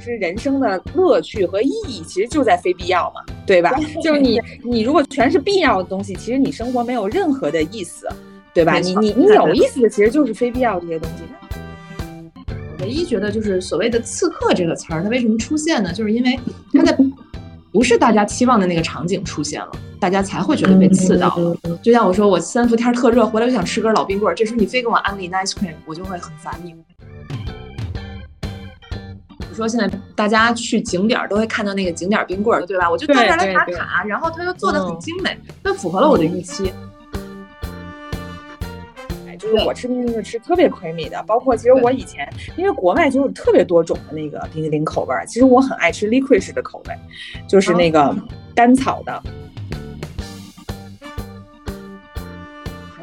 其实人生的乐趣和意义其实就在非必要嘛，对吧？就是你 你如果全是必要的东西，其实你生活没有任何的意思，对吧？你你你有意思的其实就是非必要这些东西。唯一觉得就是所谓的刺客这个词儿，它为什么出现呢？就是因为它在不是大家期望的那个场景出现了，大家才会觉得被刺到。就像我说，我三伏天特热，回来就想吃根老冰棍儿，这时候你非给我安利 nice cream，我就会很烦你。说现在大家去景点都会看到那个景点冰棍儿，对吧？我就到这儿来打卡，然后它又做的很精美，那符合了我的预期。哎，就是我吃冰淇淋吃特别 creamy 的，包括其实我以前因为国外就是特别多种的那个冰淇淋口味儿，其实我很爱吃 licorice 的口味，就是那个甘草的。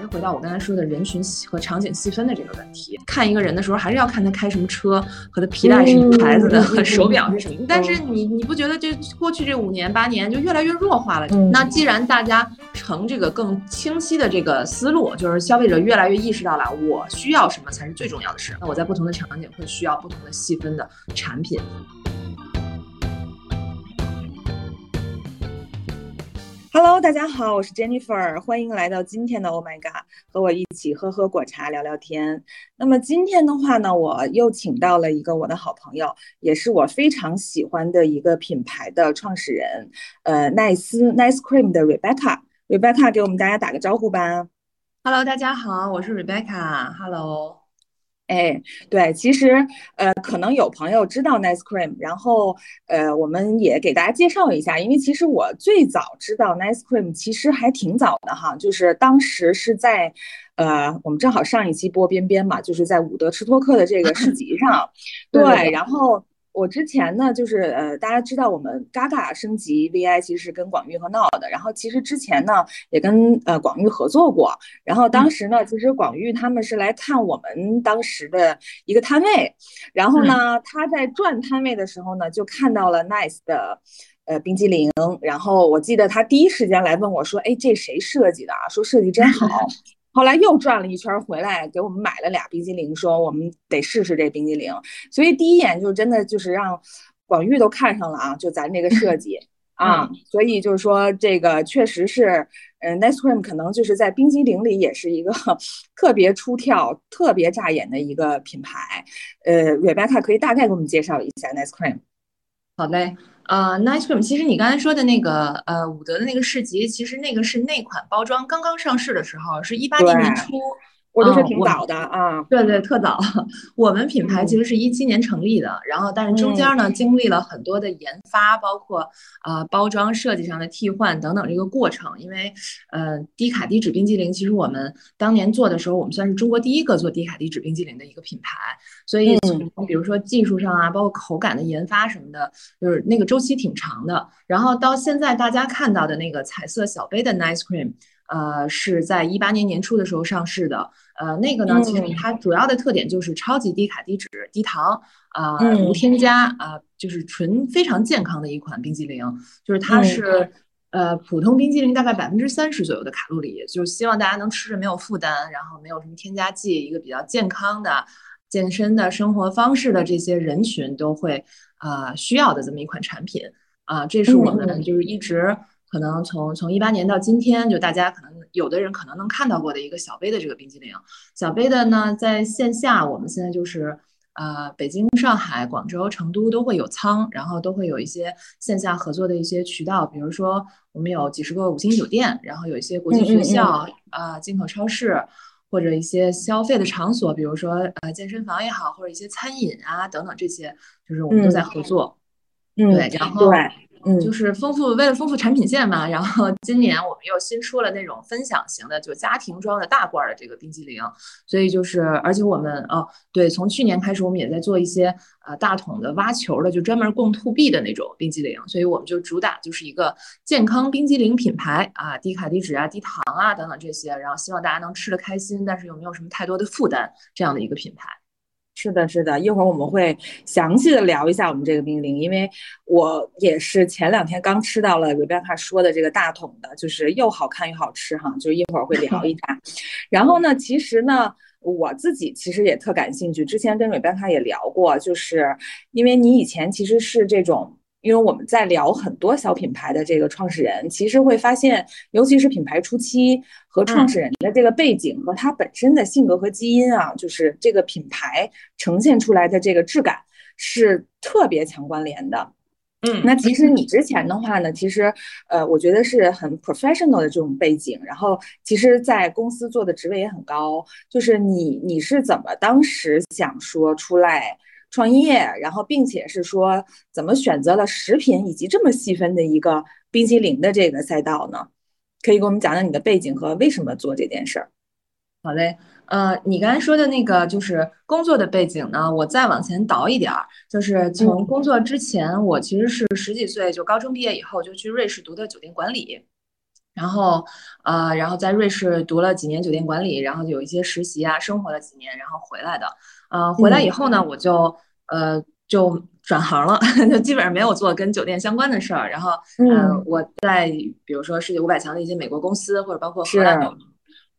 回到我刚才说的人群和场景细分的这个问题，看一个人的时候，还是要看他开什么车，和他皮带是什么牌子的，和手表是什么。但是你你不觉得这过去这五年八年就越来越弱化了？那既然大家成这个更清晰的这个思路，就是消费者越来越意识到了我需要什么才是最重要的事，那我在不同的场景会需要不同的细分的产品。Hello，大家好，我是 Jennifer，欢迎来到今天的 Oh My God，和我一起喝喝果茶聊聊天。那么今天的话呢，我又请到了一个我的好朋友，也是我非常喜欢的一个品牌的创始人，呃，奈斯 Nice Cream 的 Rebecca。Rebecca 给我们大家打个招呼吧。Hello，大家好，我是 Rebecca。Hello。哎，对，其实呃，可能有朋友知道 Nice Cream，然后呃，我们也给大家介绍一下，因为其实我最早知道 Nice Cream 其实还挺早的哈，就是当时是在呃，我们正好上一期播边边嘛，就是在伍德吃托克的这个市集上，对，然后。我之前呢，就是呃，大家知道我们 Gaga 升级 VI 其实是跟广域和闹的，然后其实之前呢也跟呃广域合作过，然后当时呢，其实广域他们是来看我们当时的一个摊位，然后呢他在转摊位的时候呢，就看到了 Nice 的呃冰激凌，然后我记得他第一时间来问我说，哎，这谁设计的啊？说设计真好。后来又转了一圈回来，给我们买了俩冰激凌，说我们得试试这冰激凌。所以第一眼就真的就是让广玉都看上了啊，就咱这个设计啊。所以就是说这个确实是，嗯，Nice Cream 可能就是在冰激凌里也是一个 特别出挑、特别扎眼的一个品牌。呃，Rebecca 可以大概给我们介绍一下 Nice Cream。好嘞。呃，Nice Cream，其实你刚才说的那个呃伍德的那个市集，其实那个是那款包装刚刚上市的时候，是一八年年初。我都是挺早的啊，对对，特早。我们品牌其实是一七年成立的，然后但是中间呢经历了很多的研发，包括啊包装设计上的替换等等这个过程。因为呃低卡低脂冰激凌，其实我们当年做的时候，我们算是中国第一个做低卡低脂冰激凌的一个品牌，所以从比如说技术上啊，包括口感的研发什么的，就是那个周期挺长的。然后到现在大家看到的那个彩色小杯的 Nice Cream。呃，是在一八年年初的时候上市的。呃，那个呢，其实它主要的特点就是超级低卡、低脂、低糖，啊，无添加，啊，就是纯非常健康的一款冰激凌。就是它是，呃，普通冰激凌大概百分之三十左右的卡路里，就是希望大家能吃着没有负担，然后没有什么添加剂，一个比较健康的、健身的生活方式的这些人群都会啊需要的这么一款产品。啊，这是我们就是一直。可能从从一八年到今天，就大家可能有的人可能能看到过的一个小杯的这个冰激凌，小杯的呢，在线下我们现在就是呃北京、上海、广州、成都都会有仓，然后都会有一些线下合作的一些渠道，比如说我们有几十个五星酒店，然后有一些国际学校啊、进口超市或者一些消费的场所，比如说呃健身房也好，或者一些餐饮啊等等这些，就是我们都在合作。嗯，对，然后。嗯，就是丰富，为了丰富产品线嘛。然后今年我们又新出了那种分享型的，就家庭装的大罐的这个冰激凌。所以就是，而且我们哦，对，从去年开始我们也在做一些呃大桶的挖球的，就专门供 to B 的那种冰激凌。所以我们就主打就是一个健康冰激凌品牌啊，低卡低脂啊，低糖啊等等这些，然后希望大家能吃得开心，但是又没有什么太多的负担这样的一个品牌。是的，是的，一会儿我们会详细的聊一下我们这个冰激凌，因为我也是前两天刚吃到了 Rebecca 说的这个大桶的，就是又好看又好吃哈，就一会儿会聊一下。然后呢，其实呢，我自己其实也特感兴趣，之前跟瑞贝卡也聊过，就是因为你以前其实是这种，因为我们在聊很多小品牌的这个创始人，其实会发现，尤其是品牌初期和创始人的这个背景和他本身的性格和基因啊，就是这个品牌呈现出来的这个质感是特别强关联的。嗯，那其实你之前的话呢，其实呃，我觉得是很 professional 的这种背景，然后其实，在公司做的职位也很高。就是你你是怎么当时想说出来创业，然后并且是说怎么选择了食品以及这么细分的一个冰淇淋的这个赛道呢？可以给我们讲讲你的背景和为什么做这件事儿？好嘞。呃，你刚才说的那个就是工作的背景呢，我再往前倒一点儿，就是从工作之前，我其实是十几岁就高中毕业以后就去瑞士读的酒店管理，然后呃，然后在瑞士读了几年酒店管理，然后有一些实习啊，生活了几年，然后回来的。呃，回来以后呢，我就呃就转行了，就基本上没有做跟酒店相关的事儿。然后嗯，我在比如说世界五百强的一些美国公司，或者包括荷兰的。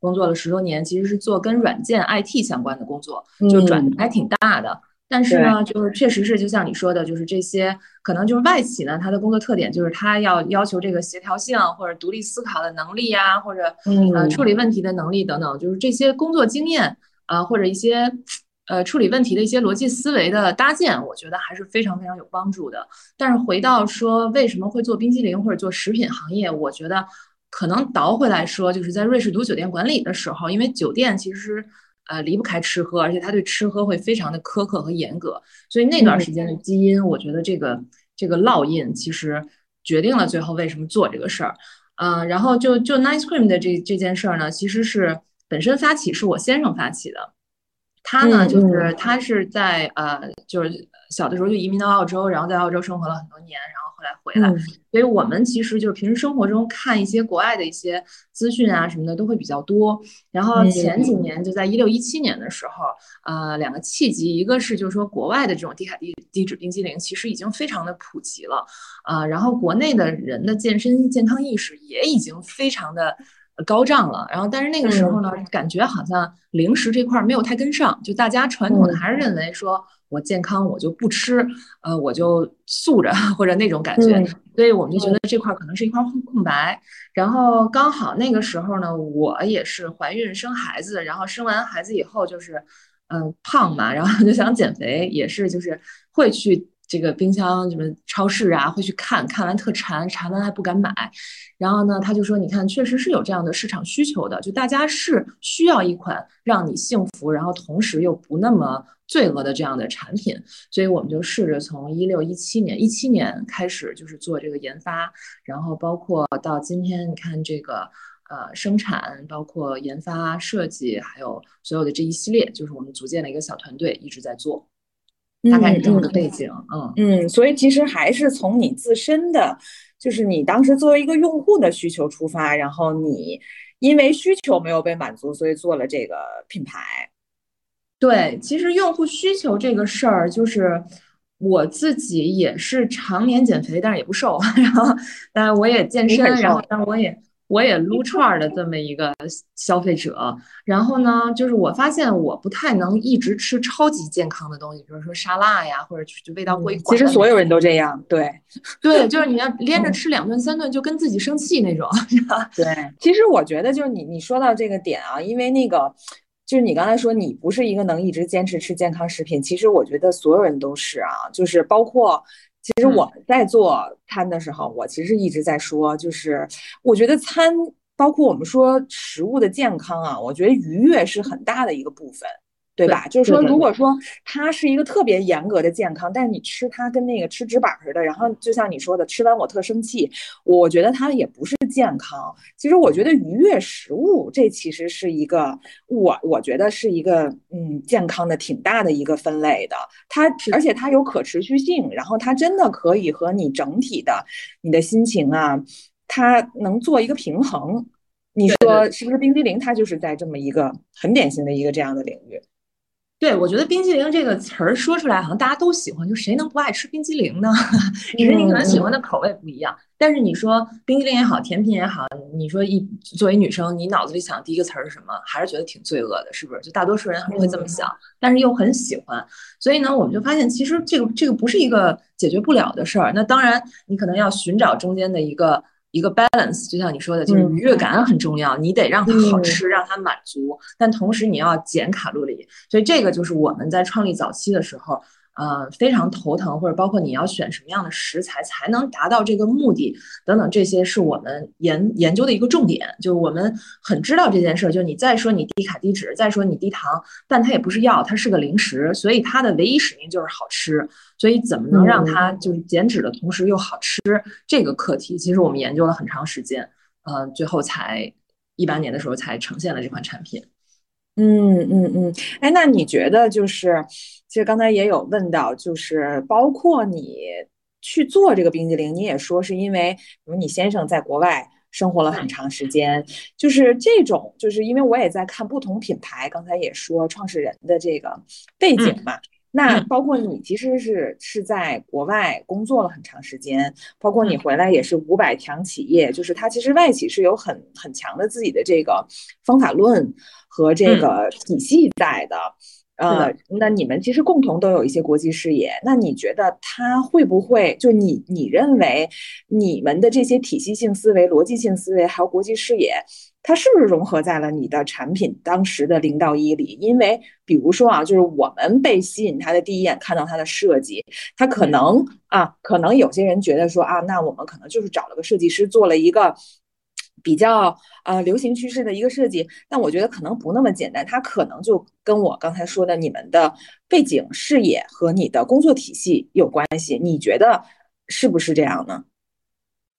工作了十多年，其实是做跟软件 IT 相关的工作，就转还挺大的。但是呢，就是确实是就像你说的，就是这些可能就是外企呢，它的工作特点就是它要要求这个协调性或者独立思考的能力呀，或者呃处理问题的能力等等，就是这些工作经验啊，或者一些呃处理问题的一些逻辑思维的搭建，我觉得还是非常非常有帮助的。但是回到说为什么会做冰激凌或者做食品行业，我觉得。可能倒回来说，就是在瑞士读酒店管理的时候，因为酒店其实呃离不开吃喝，而且他对吃喝会非常的苛刻和严格，所以那段时间的基因，我觉得这个这个烙印其实决定了最后为什么做这个事儿。嗯，然后就就 Nice Cream 的这这件事儿呢，其实是本身发起是我先生发起的，他呢就是他是在呃就是小的时候就移民到澳洲，然后在澳洲生活了很多年，然后。后来回来，所以我们其实就是平时生活中看一些国外的一些资讯啊什么的都会比较多。然后前几年就在一六一七年的时候，呃，两个契机，一个是就是说国外的这种低卡低低脂冰激凌其实已经非常的普及了，啊，然后国内的人的健身健康意识也已经非常的高涨了。然后但是那个时候呢，感觉好像零食这块没有太跟上，就大家传统的还是认为说。我健康，我就不吃，呃，我就素着或者那种感觉，所以我们就觉得这块可能是一块空空白。然后刚好那个时候呢，我也是怀孕生孩子，然后生完孩子以后就是，嗯，胖嘛，然后就想减肥，也是就是会去这个冰箱什么超市啊，会去看看完特馋，馋完还不敢买。然后呢，他就说，你看，确实是有这样的市场需求的，就大家是需要一款让你幸福，然后同时又不那么。罪恶的这样的产品，所以我们就试着从一六一七年一七年开始，就是做这个研发，然后包括到今天，你看这个呃生产，包括研发、设计，还有所有的这一系列，就是我们组建了一个小团队，一直在做，大概是这么个背景。嗯嗯，所以其实还是从你自身的，就是你当时作为一个用户的需求出发，然后你因为需求没有被满足，所以做了这个品牌。对，其实用户需求这个事儿，就是我自己也是常年减肥，但是也不瘦，然后，但我也健身，然后，但我也我也撸串儿的这么一个消费者。然后呢，就是我发现我不太能一直吃超级健康的东西，比如说沙拉呀，或者就味道过其实所有人都这样，对，对，就是你要 连着吃两顿三顿，就跟自己生气那种？对，其实我觉得就是你你说到这个点啊，因为那个。就是你刚才说你不是一个能一直坚持吃健康食品，其实我觉得所有人都是啊，就是包括其实我们在做餐的时候，我其实一直在说，就是我觉得餐包括我们说食物的健康啊，我觉得愉悦是很大的一个部分。对吧？就是说，如果说它是一个特别严格的健康，但是你吃它跟那个吃纸板似的，然后就像你说的，吃完我特生气，我觉得它也不是健康。其实我觉得愉悦食物这其实是一个我我觉得是一个嗯健康的挺大的一个分类的。它而且它有可持续性，然后它真的可以和你整体的你的心情啊，它能做一个平衡。你说是不是冰激凌？它就是在这么一个很典型的一个这样的领域。对，我觉得冰激凌这个词儿说出来，好像大家都喜欢，就谁能不爱吃冰激凌呢？只是你可能喜欢的口味不一样。但是你说冰激凌也好，甜品也好，你说一作为女生，你脑子里想第一个词儿是什么？还是觉得挺罪恶的，是不是？就大多数人会这么想，但是又很喜欢。所以呢，我们就发现，其实这个这个不是一个解决不了的事儿。那当然，你可能要寻找中间的一个。一个 balance，就像你说的，就是愉悦感很重要，你得让它好吃，让它满足，但同时你要减卡路里，所以这个就是我们在创立早期的时候。呃，非常头疼，或者包括你要选什么样的食材才能达到这个目的等等，这些是我们研研究的一个重点。就是我们很知道这件事儿，就是你再说你低卡低脂，再说你低糖，但它也不是药，它是个零食，所以它的唯一使命就是好吃。所以怎么能让它就是减脂的同时又好吃？这个课题其实我们研究了很长时间，呃，最后才一八年的时候才呈现了这款产品。嗯嗯嗯，哎，那你觉得就是？其实刚才也有问到，就是包括你去做这个冰激凌，你也说是因为，比如你先生在国外生活了很长时间，就是这种，就是因为我也在看不同品牌，刚才也说创始人的这个背景嘛。那包括你其实是是在国外工作了很长时间，包括你回来也是五百强企业，就是它其实外企是有很很强的自己的这个方法论和这个体系在的。呃，那你们其实共同都有一些国际视野，那你觉得他会不会就你你认为你们的这些体系性思维、逻辑性思维还有国际视野，它是不是融合在了你的产品当时的零到一里？因为比如说啊，就是我们被吸引他的第一眼看到他的设计，他可能啊，可能有些人觉得说啊，那我们可能就是找了个设计师做了一个。比较啊流行趋势的一个设计，但我觉得可能不那么简单，它可能就跟我刚才说的你们的背景、视野和你的工作体系有关系。你觉得是不是这样呢？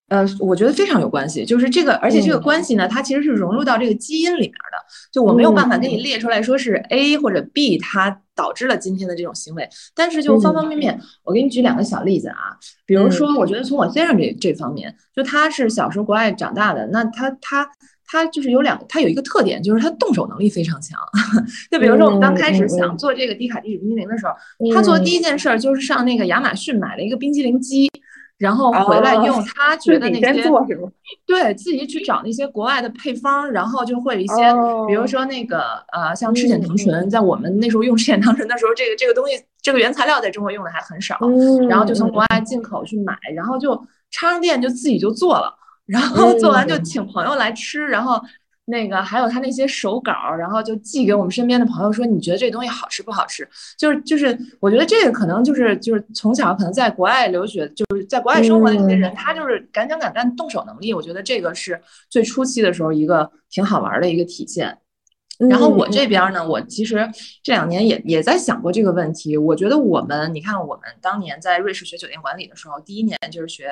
呃，我觉得非常有关系，就是这个，而且这个关系呢，它其实是融入到这个基因里面的。就我没有办法给你列出来说是 A 或者 B，它导致了今天的这种行为。但是就方方面面，我给你举两个小例子啊。比如说，我觉得从我先生这这方面，就他是小时候国外长大的，那他他他就是有两，他有一个特点，就是他动手能力非常强。就比如说我们刚开始想做这个低卡低脂冰激凌的时候，他做第一件事儿就是上那个亚马逊买了一个冰激凌机。然后回来用 他觉得那些，对自己去找那些国外的配方，然后就会一些，比如说那个呃，像赤藓糖醇，在我们那时候用赤藓糖醇的时候，这个这个东西这个原材料在中国用的还很少，然后就从国外进口去买，然后就插上电就自己就做了，然后做完就请朋友来吃，然后。那个还有他那些手稿，然后就寄给我们身边的朋友说，你觉得这东西好吃不好吃？就是就是，我觉得这个可能就是就是从小可能在国外留学，就是在国外生活的这些人，他就是敢想敢干，动手能力，我觉得这个是最初期的时候一个挺好玩的一个体现。然后我这边呢，我其实这两年也也在想过这个问题。我觉得我们，你看我们当年在瑞士学酒店管理的时候，第一年就是学。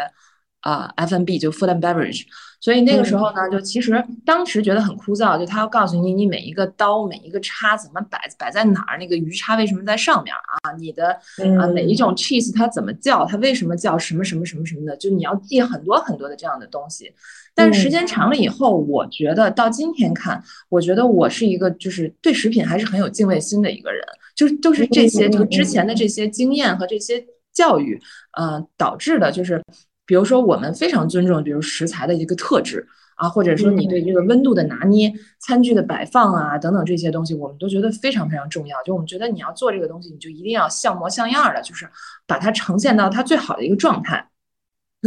啊，F&B 就 food and beverage，所以那个时候呢，就其实当时觉得很枯燥，就他要告诉你，你每一个刀、每一个叉怎么摆，摆在哪儿，那个鱼叉为什么在上面啊？你的啊哪一种 cheese 它怎么叫，它为什么叫什么什么什么什么的，就你要记很多很多的这样的东西。但是时间长了以后，我觉得到今天看，我觉得我是一个就是对食品还是很有敬畏心的一个人，就就是这些就之前的这些经验和这些教育，呃导致的就是。比如说，我们非常尊重，比如食材的一个特质啊，或者说你对这个温度的拿捏、餐具的摆放啊等等这些东西，我们都觉得非常非常重要。就我们觉得你要做这个东西，你就一定要像模像样的，就是把它呈现到它最好的一个状态。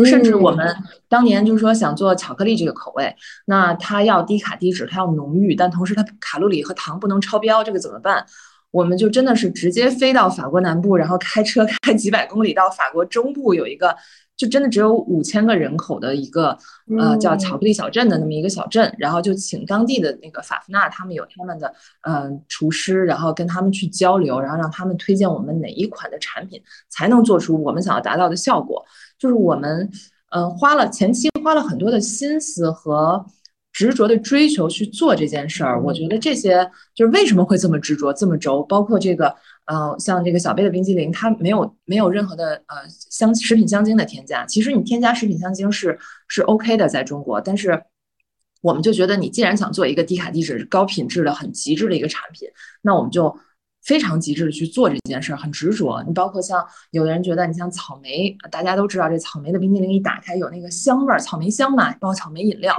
甚至我们当年就是说想做巧克力这个口味，那它要低卡低脂，它要浓郁，但同时它卡路里和糖不能超标，这个怎么办？我们就真的是直接飞到法国南部，然后开车开几百公里到法国中部有一个。就真的只有五千个人口的一个呃叫巧克力小镇的那么一个小镇，然后就请当地的那个法夫纳，他们有他们的呃厨师，然后跟他们去交流，然后让他们推荐我们哪一款的产品才能做出我们想要达到的效果。就是我们嗯花了前期花了很多的心思和执着的追求去做这件事儿。我觉得这些就是为什么会这么执着这么轴，包括这个。呃，像这个小贝的冰激凌，它没有没有任何的呃香食品香精的添加。其实你添加食品香精是是 OK 的，在中国。但是我们就觉得，你既然想做一个低卡低脂、高品质的、很极致的一个产品，那我们就非常极致的去做这件事儿，很执着。你包括像有的人觉得，你像草莓，大家都知道这草莓的冰激凌一打开有那个香味儿，草莓香嘛，包括草莓饮料。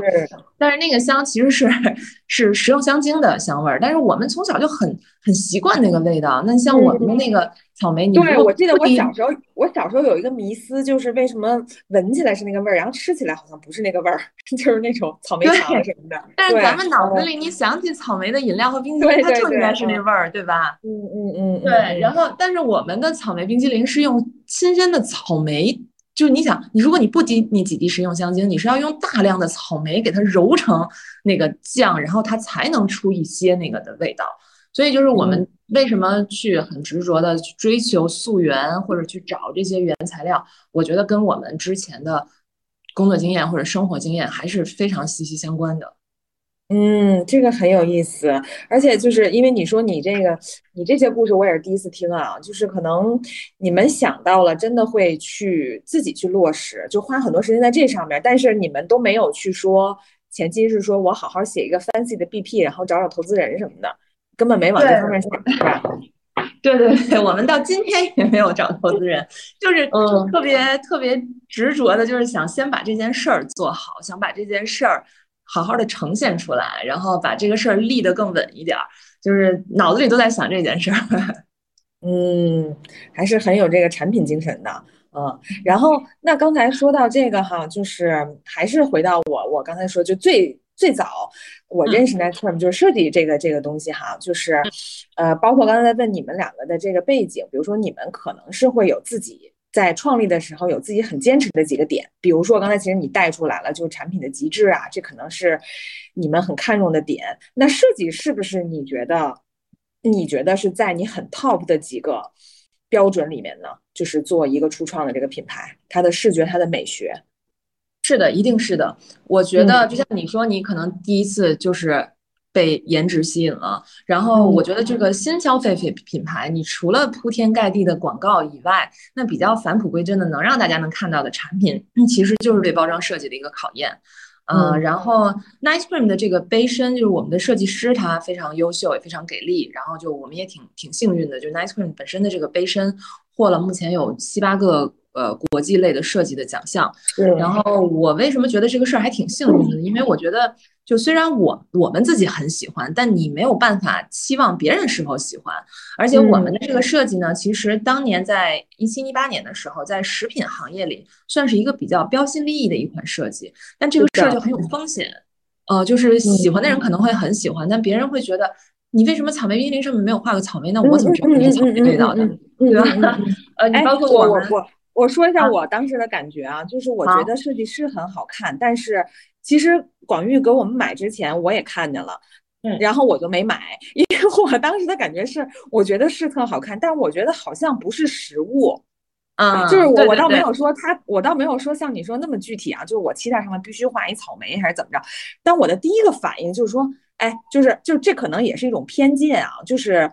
但是那个香其实是 是食用香精的香味儿，但是我们从小就很很习惯那个味道。那像我们的那个。草莓，你对我记得我小时候，我小时候有一个迷思，就是为什么闻起来是那个味儿，然后吃起来好像不是那个味儿，就是那种草莓糖什么的。但是咱们脑子里，你想起草莓的饮料和冰淇淋，它就应该是那味儿，对吧？嗯嗯嗯。对，然后但是我们的草莓冰淇淋是用新鲜的草莓，就是你想，你如果你不滴你几滴食用香精，你是要用大量的草莓给它揉成那个酱，然后它才能出一些那个的味道。所以就是我们为什么去很执着的去追求溯源，或者去找这些原材料？我觉得跟我们之前的工作经验或者生活经验还是非常息息相关的。嗯，这个很有意思，而且就是因为你说你这个，你这些故事我也是第一次听啊，就是可能你们想到了，真的会去自己去落实，就花很多时间在这上面，但是你们都没有去说前期是说我好好写一个 fancy 的 BP，然后找找投资人什么的。根本没往这方面想，对对对，我们到今天也没有找投资人，就是特别特别执着的，就是想先把这件事儿做好，想把这件事儿好好的呈现出来，然后把这个事儿立得更稳一点儿，就是脑子里都在想这件事儿。嗯，还是很有这个产品精神的，嗯。然后那刚才说到这个哈，就是还是回到我我刚才说就最。最早我认识 Nextcreme 就是设计这个这个东西哈，就是，呃，包括刚才在问你们两个的这个背景，比如说你们可能是会有自己在创立的时候有自己很坚持的几个点，比如说刚才其实你带出来了，就是产品的极致啊，这可能是你们很看重的点。那设计是不是你觉得你觉得是在你很 top 的几个标准里面呢？就是做一个初创的这个品牌，它的视觉，它的美学。是的，一定是的。我觉得就像你说，你可能第一次就是被颜值吸引了。然后我觉得这个新消费品品牌，你除了铺天盖地的广告以外，那比较返璞归真的能让大家能看到的产品，其实就是对包装设计的一个考验。嗯，然后 Nice Cream 的这个杯身，就是我们的设计师他非常优秀，也非常给力。然后就我们也挺挺幸运的，就 Nice Cream 本身的这个杯身获了目前有七八个。呃，国际类的设计的奖项。然后我为什么觉得这个事儿还挺幸运的？因为我觉得，就虽然我我们自己很喜欢，但你没有办法期望别人是否喜欢。而且我们的这个设计呢，其实当年在一七一八年的时候，在食品行业里算是一个比较标新立异的一款设计。但这个事儿就很有风险。呃，就是喜欢的人可能会很喜欢，但别人会觉得你为什么草莓冰淇淋上面没有画个草莓呢？我怎么知道是草莓味道的？对吧？呃，你包括我们。我说一下我当时的感觉啊，就是我觉得设计师很好看，但是其实广玉给我们买之前我也看见了，嗯，然后我就没买，因为我当时的感觉是，我觉得是特好看，但我觉得好像不是实物，啊，就是我我倒没有说他，我倒没有说像你说那么具体啊，就是我期待上面必须画一草莓还是怎么着，但我的第一个反应就是说，哎，就是就这可能也是一种偏见啊，就是。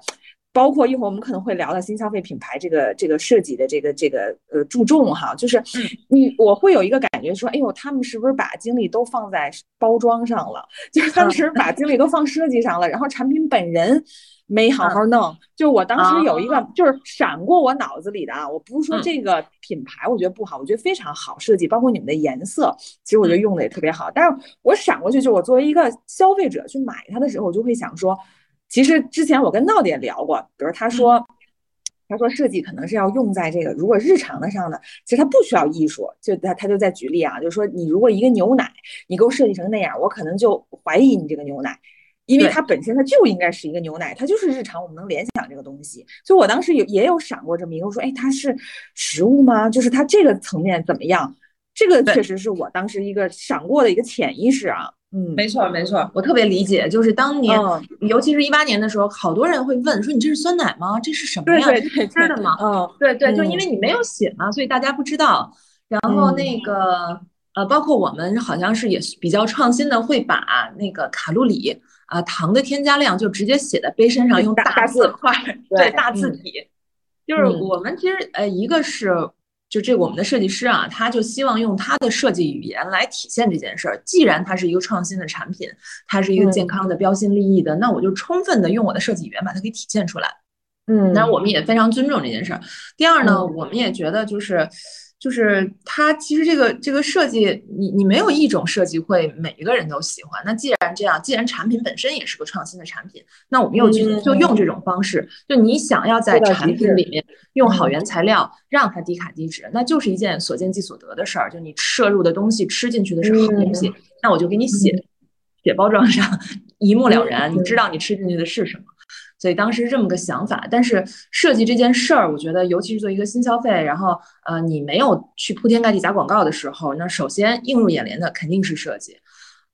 包括一会儿我们可能会聊到新消费品牌这个这个设计的这个这个呃注重哈，就是你我会有一个感觉说，哎呦，他们是不是把精力都放在包装上了？就是他们是不是把精力都放设计上了，然后产品本人没好好弄？就我当时有一个就是闪过我脑子里的啊，我不是说这个品牌我觉得不好，我觉得非常好设计，包括你们的颜色，其实我觉得用的也特别好。但是我闪过去，就我作为一个消费者去买它的时候，我就会想说。其实之前我跟闹的也聊过，比如他说，他说设计可能是要用在这个如果日常的上的，其实他不需要艺术，就他他就在举例啊，就是说你如果一个牛奶你给我设计成那样，我可能就怀疑你这个牛奶，因为它本身它就应该是一个牛奶，它就是日常我们能联想这个东西。所以我当时有也有闪过这么一个，我说哎，它是食物吗？就是它这个层面怎么样？这个确实是我当时一个闪过的一个潜意识啊。嗯，没错没错，我特别理解，就是当年，尤其是一八年的时候，好多人会问说：“你这是酸奶吗？这是什么呀？对对吃的吗？”嗯，对对，就因为你没有写嘛，所以大家不知道。然后那个呃，包括我们好像是也比较创新的，会把那个卡路里啊、糖的添加量就直接写在杯身上，用大字块，对大字体。就是我们其实呃，一个是。就这，我们的设计师啊，他就希望用他的设计语言来体现这件事儿。既然它是一个创新的产品，它是一个健康的、标新立异的，那我就充分的用我的设计语言把它给体现出来。嗯，那我们也非常尊重这件事儿。第二呢，我们也觉得就是。就是它其实这个这个设计，你你没有一种设计会每一个人都喜欢。那既然这样，既然产品本身也是个创新的产品，那我们又去就用这种方式，就你想要在产品里面用好原材料，让它低卡低脂，那就是一件所见即所得的事儿。就你摄入的东西，吃进去的是好东西，那我就给你写写包装上，一目了然，你知道你吃进去的是什么。所以当时是这么个想法，但是设计这件事儿，我觉得尤其是做一个新消费，然后呃，你没有去铺天盖地砸广告的时候，那首先映入眼帘的肯定是设计，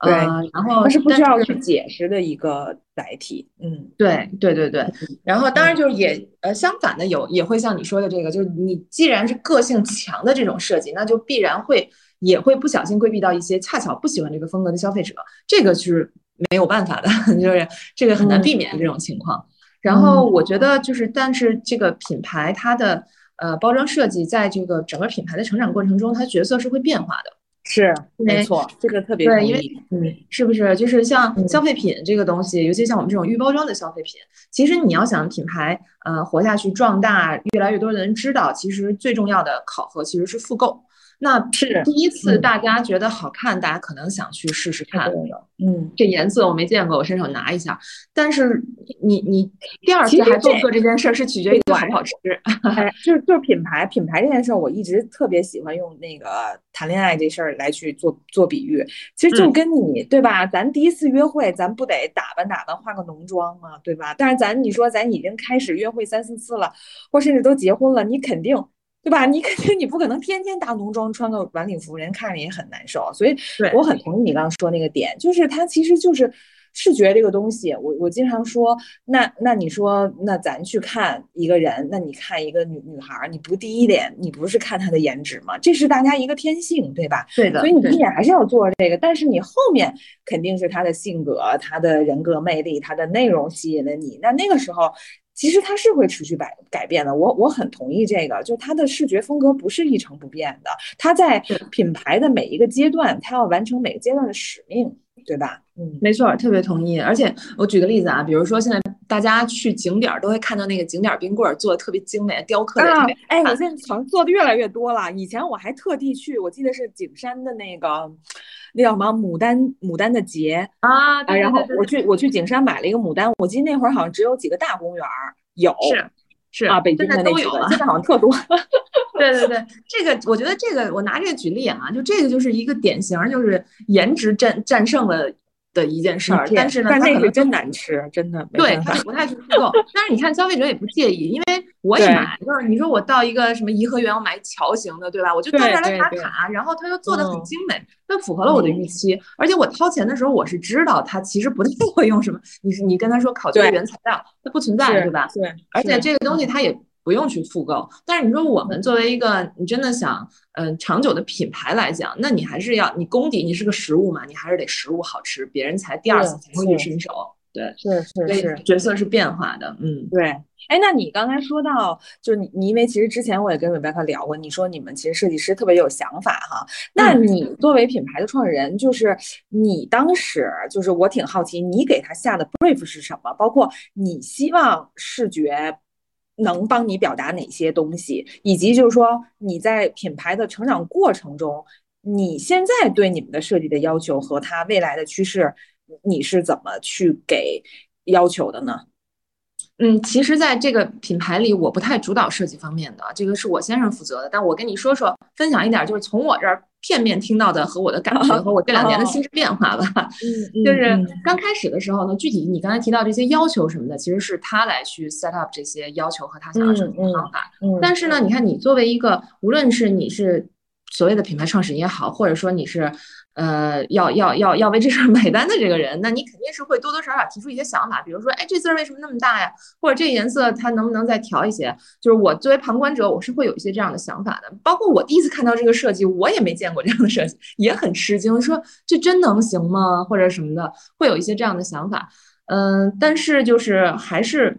对，然后它是不需要去解释的一个载体，嗯，对对对对，然后当然就是也呃相反的有也会像你说的这个，就是你既然是个性强的这种设计，那就必然会也会不小心规避到一些恰巧不喜欢这个风格的消费者，这个是没有办法的，就是这个很难避免这种情况。然后我觉得就是，但是这个品牌它的呃包装设计，在这个整个品牌的成长过程中，它角色是会变化的。是，没错，这个特别对，因为嗯，是不是就是像消费品这个东西，尤其像我们这种预包装的消费品，其实你要想品牌呃活下去、壮大，越来越多的人知道，其实最重要的考核其实是复购。那是第一次，大家觉得好看，大家可能想去试试看。嗯，这颜色我没见过，我伸手拿一下。但是你你第二次还做做这件事儿，是取决于好不好吃。哎，就是就是品牌品牌这件事儿，我一直特别喜欢用那个谈恋爱这事儿来去做做比喻。其实就跟你对吧？咱第一次约会，咱不得打扮打扮，化个浓妆吗？对吧？但是咱你说咱已经开始约会三四次了，或甚至都结婚了，你肯定。对吧？你肯定你不可能天天搭浓妆，穿个晚礼服，人看着也很难受。所以我很同意你刚刚说那个点，就是它其实就是视觉这个东西。我我经常说，那那你说，那咱去看一个人，那你看一个女女孩，你不第一点，你不是看她的颜值吗？这是大家一个天性，对吧？对的。所以你第一眼还是要做这个，但是你后面肯定是她的性格、她的人格魅力、她的内容吸引了你。那那个时候。其实它是会持续改改变的，我我很同意这个，就它的视觉风格不是一成不变的，它在品牌的每一个阶段，它要完成每个阶段的使命，对吧？嗯，没错，特别同意。而且我举个例子啊，比如说现在大家去景点都会看到那个景点冰棍做的特别精美，雕刻的特别。哎，我现在好像做的越来越多了。以前我还特地去，我记得是景山的那个。那叫什么牡丹牡丹的节啊，然后我去我去景山买了一个牡丹，我记得那会儿好像只有几个大公园有，是是啊，北京的都有了，现在好像特多。对对对，这个我觉得这个我拿这个举例啊，就这个就是一个典型，就是颜值战战胜了。的一件事儿，但是呢，但那个真难吃，真的。对，他不太去复购。但是你看，消费者也不介意，因为我也买。就是你说我到一个什么颐和园，我买桥形的，对吧？我就到这儿来打卡，然后他又做的很精美，那符合了我的预期。而且我掏钱的时候，我是知道他其实不太会用什么。你是你跟他说考究原材料，它不存在，对吧？对。而且这个东西它也。不用去复购，但是你说我们作为一个你真的想嗯长久的品牌来讲，那你还是要你功底，你是个食物嘛，你还是得食物好吃，别人才第二次才会去伸手。对，是是是，角色是变化的，嗯，对。哎，那你刚才说到，就是你你因为其实之前我也跟 Rebecca 聊过，你说你们其实设计师特别有想法哈。那你作为品牌的创始人，就是你当时就是我挺好奇，你给他下的 brief 是什么？包括你希望视觉。能帮你表达哪些东西，以及就是说你在品牌的成长过程中，你现在对你们的设计的要求和它未来的趋势，你是怎么去给要求的呢？嗯，其实，在这个品牌里，我不太主导设计方面的，这个是我先生负责的。但我跟你说说，分享一点，就是从我这儿片面听到的和我的感觉，和我这两年的心智变化吧。嗯，就是刚开始的时候呢，具体你刚才提到这些要求什么的，其实是他来去 set up 这些要求和他想要什么方法。嗯，但是呢，你看，你作为一个，无论是你是所谓的品牌创始人也好，或者说你是。呃，要要要要为这事儿 买单的这个人，那你肯定是会多多少少提出一些想法，比如说，哎，这字儿为什么那么大呀？或者这颜色它能不能再调一些？就是我作为旁观者，我是会有一些这样的想法的。包括我第一次看到这个设计，我也没见过这样的设计，也很吃惊，说这真能行吗？或者什么的，会有一些这样的想法。嗯，但是就是还是，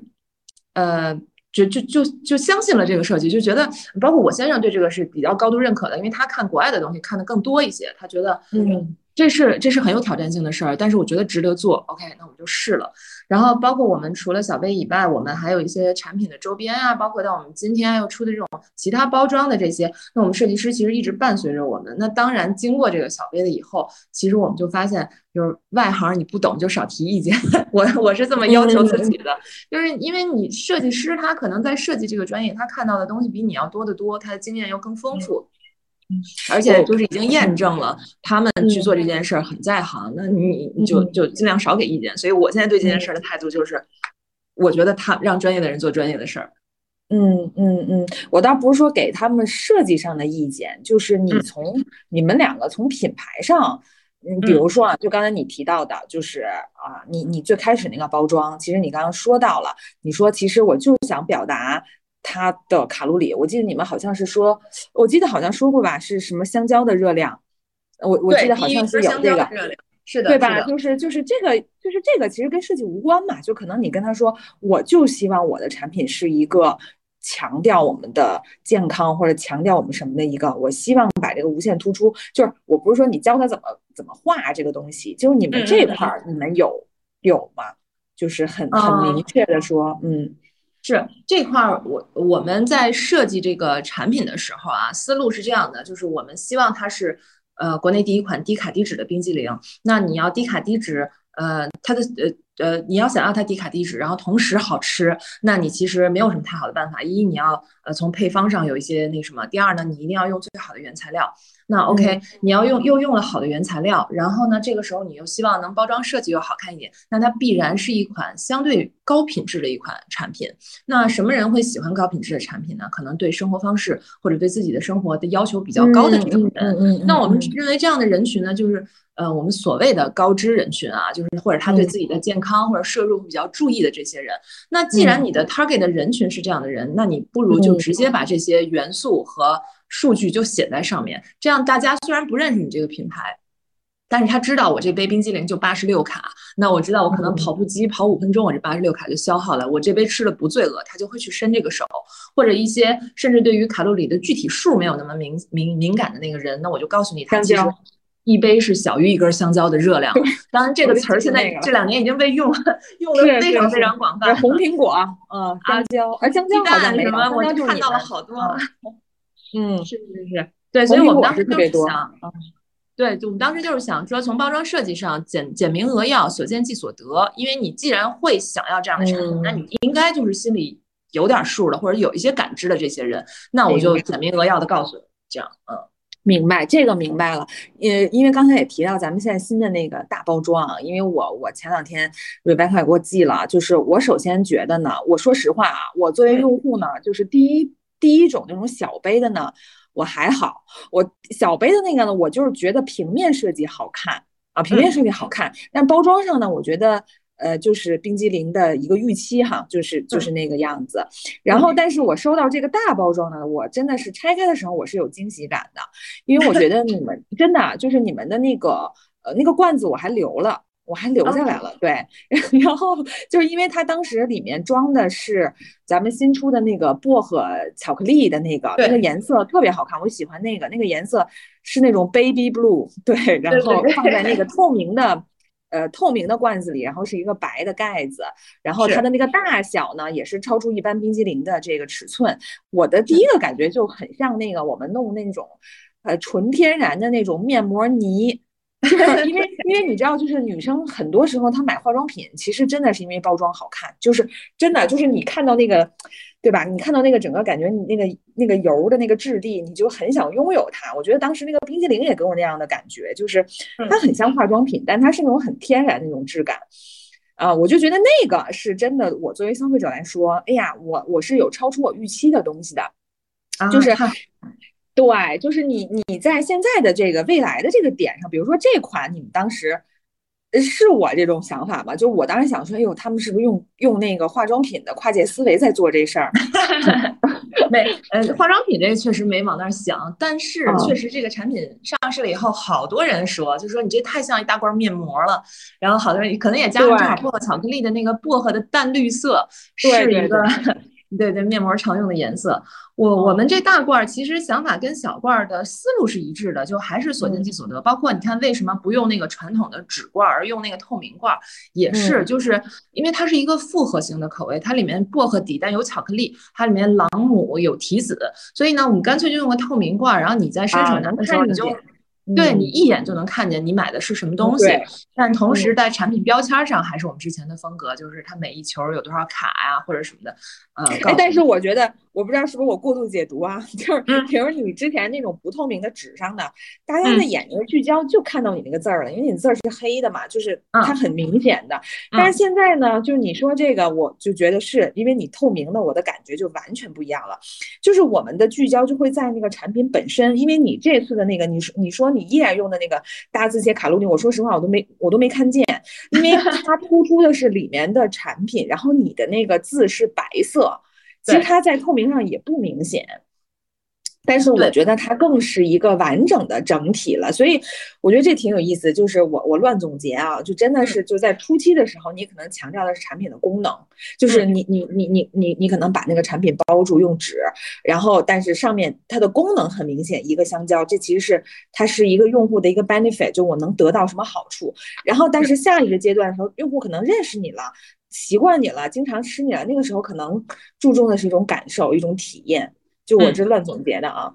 呃。就就就就相信了这个设计，就觉得包括我先生对这个是比较高度认可的，因为他看国外的东西看的更多一些，他觉得嗯。这是这是很有挑战性的事儿，但是我觉得值得做。OK，那我们就试了。然后包括我们除了小杯以外，我们还有一些产品的周边啊，包括到我们今天要出的这种其他包装的这些，那我们设计师其实一直伴随着我们。那当然，经过这个小杯的以后，其实我们就发现，就是外行你不懂就少提意见。我我是这么要求自己的，就是因为你设计师他可能在设计这个专业，他看到的东西比你要多得多，他的经验要更丰富。而且就是已经验证了，他们去做这件事儿很在行，那你你就就尽量少给意见。所以我现在对这件事儿的态度就是，我觉得他让专业的人做专业的事儿。嗯嗯嗯，我倒不是说给他们设计上的意见，就是你从你们两个从品牌上，嗯，比如说啊，就刚才你提到的，就是啊，你你最开始那个包装，其实你刚刚说到了，你说其实我就想表达。它的卡路里，我记得你们好像是说，我记得好像说过吧，是什么香蕉的热量？我我记得好像是有这个，是的，对吧？就是就是这个就是这个，其实跟设计无关嘛，就可能你跟他说，我就希望我的产品是一个强调我们的健康或者强调我们什么的一个，我希望把这个无限突出，就是我不是说你教他怎么怎么画这个东西，就是你们这块儿你们有有吗？就是很很明确的说，嗯。是这块儿，我我们在设计这个产品的时候啊，思路是这样的，就是我们希望它是呃国内第一款低卡低脂的冰激凌。那你要低卡低脂，呃，它的呃呃，你要想要它低卡低脂，然后同时好吃，那你其实没有什么太好的办法。一你要呃从配方上有一些那什么，第二呢，你一定要用最好的原材料。那 OK，你要用又用了好的原材料，然后呢，这个时候你又希望能包装设计又好看一点，那它必然是一款相对高品质的一款产品。那什么人会喜欢高品质的产品呢？可能对生活方式或者对自己的生活的要求比较高的这种人。那我们认为这样的人群呢，就是呃我们所谓的高知人群啊，就是或者他对自己的健康或者摄入比较注意的这些人。那既然你的 target 的人群是这样的人，那你不如就直接把这些元素和数据就写在上面，这样大家虽然不认识你这个品牌，但是他知道我这杯冰激凌就八十六卡，那我知道我可能跑步机跑五分钟，我这八十六卡就消耗了，我这杯吃的不罪恶，他就会去伸这个手，或者一些甚至对于卡路里的具体数没有那么敏敏敏感的那个人，那我就告诉你，他其实一杯是小于一根香蕉的热量。当然这个词儿现在这两年已经被用用的非常非常广泛。红苹果，嗯，香蕉，而香蕉好像什么，我就看到了好多。嗯，是是是，对，所以我们当时就是想，对，我们当时就是想说，从包装设计上简简明扼要，所见即所得。因为你既然会想要这样的产品，那你应该就是心里有点数的，或者有一些感知的这些人。那我就简明扼要的告诉你，这样，嗯，明白，这个明白了。呃，因为刚才也提到咱们现在新的那个大包装啊，因为我我前两天 Rebecca 也给我寄了，就是我首先觉得呢，我说实话啊，我作为用户呢，就是第一。第一种那种小杯的呢，我还好。我小杯的那个呢，我就是觉得平面设计好看啊，平面设计好看。但包装上呢，我觉得呃，就是冰激凌的一个预期哈，就是就是那个样子。然后，但是我收到这个大包装呢，我真的是拆开的时候我是有惊喜感的，因为我觉得你们真的就是你们的那个呃那个罐子我还留了。我还留下来了，对，然后就是因为它当时里面装的是咱们新出的那个薄荷巧克力的那个，那个颜色特别好看，我喜欢那个，那个颜色是那种 baby blue，对，然后放在那个 透明的呃透明的罐子里，然后是一个白的盖子，然后它的那个大小呢也是超出一般冰激凌的这个尺寸，我的第一个感觉就很像那个我们弄那种呃纯天然的那种面膜泥。因为因为你知道，就是女生很多时候她买化妆品，其实真的是因为包装好看，就是真的就是你看到那个，对吧？你看到那个整个感觉，你那个那个油的那个质地，你就很想拥有它。我觉得当时那个冰淇淋也给我那样的感觉，就是它很像化妆品，但它是那种很天然的那种质感啊。我就觉得那个是真的，我作为消费者来说，哎呀，我我是有超出我预期的东西的，就是。对，就是你你在现在的这个未来的这个点上，比如说这款，你们当时是我这种想法吗？就我当时想说，哎呦，他们是不是用用那个化妆品的跨界思维在做这事儿？没，呃，化妆品这个确实没往那儿想，但是确实这个产品上市了以后，好多人说，就说你这太像一大罐面膜了。然后好多人可能也加上正好薄荷巧克力的那个薄荷的淡绿色，是一个。对对，面膜常用的颜色。我我们这大罐儿其实想法跟小罐儿的思路是一致的，就还是所见即所得。包括你看，为什么不用那个传统的纸罐儿，而用那个透明罐儿，也是，就是因为它是一个复合型的口味，它里面薄荷底，但有巧克力，它里面朗姆有提子，所以呢，我们干脆就用个透明罐儿，然后你在伸手拿的时候你就。对你一眼就能看见你买的是什么东西，但同时在产品标签上还是我们之前的风格，就是它每一球有多少卡呀，或者什么的。呃，但是我觉得，我不知道是不是我过度解读啊，就是比如你之前那种不透明的纸上的，大家的眼睛聚焦就看到你那个字儿了，因为你字儿是黑的嘛，就是它很明显的。但是现在呢，就是你说这个，我就觉得是因为你透明的，我的感觉就完全不一样了。就是我们的聚焦就会在那个产品本身，因为你这次的那个，你说你说。你依然用的那个大字写卡路里，我说实话，我都没我都没看见，因为它突出的是里面的产品，然后你的那个字是白色，其实它在透明上也不明显。但是我觉得它更是一个完整的整体了，所以我觉得这挺有意思。就是我我乱总结啊，就真的是就在初期的时候，你可能强调的是产品的功能，就是你你你你你你可能把那个产品包住用纸，然后但是上面它的功能很明显，一个香蕉，这其实是它是一个用户的一个 benefit，就我能得到什么好处。然后但是下一个阶段的时候，用户可能认识你了，习惯你了，经常吃你了，那个时候可能注重的是一种感受，一种体验。就我这乱总结的啊，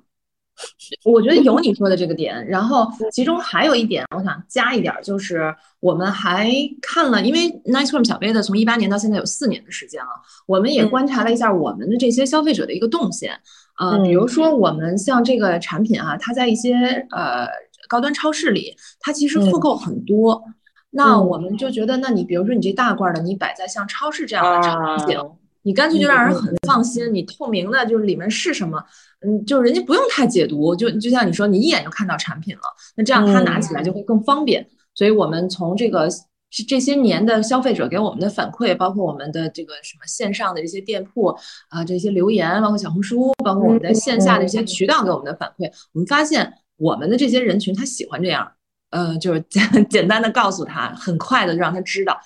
我觉得有你说的这个点，然后其中还有一点，我想加一点，就是我们还看了，因为 Nice Cream 小杯的从一八年到现在有四年的时间了，我们也观察了一下我们的这些消费者的一个动线，呃，比如说我们像这个产品啊，它在一些呃高端超市里，它其实复购很多，那我们就觉得，那你比如说你这大罐的，你摆在像超市这样的场景。你干脆就让人很放心，你透明的，就是里面是什么，嗯，就是人家不用太解读，就就像你说，你一眼就看到产品了，那这样他拿起来就会更方便。所以我们从这个这些年的消费者给我们的反馈，包括我们的这个什么线上的这些店铺啊，这些留言，包括小红书，包括我们在线下的一些渠道给我们的反馈，我们发现我们的这些人群他喜欢这样，呃，就是 简简单的告诉他，很快的让他知道。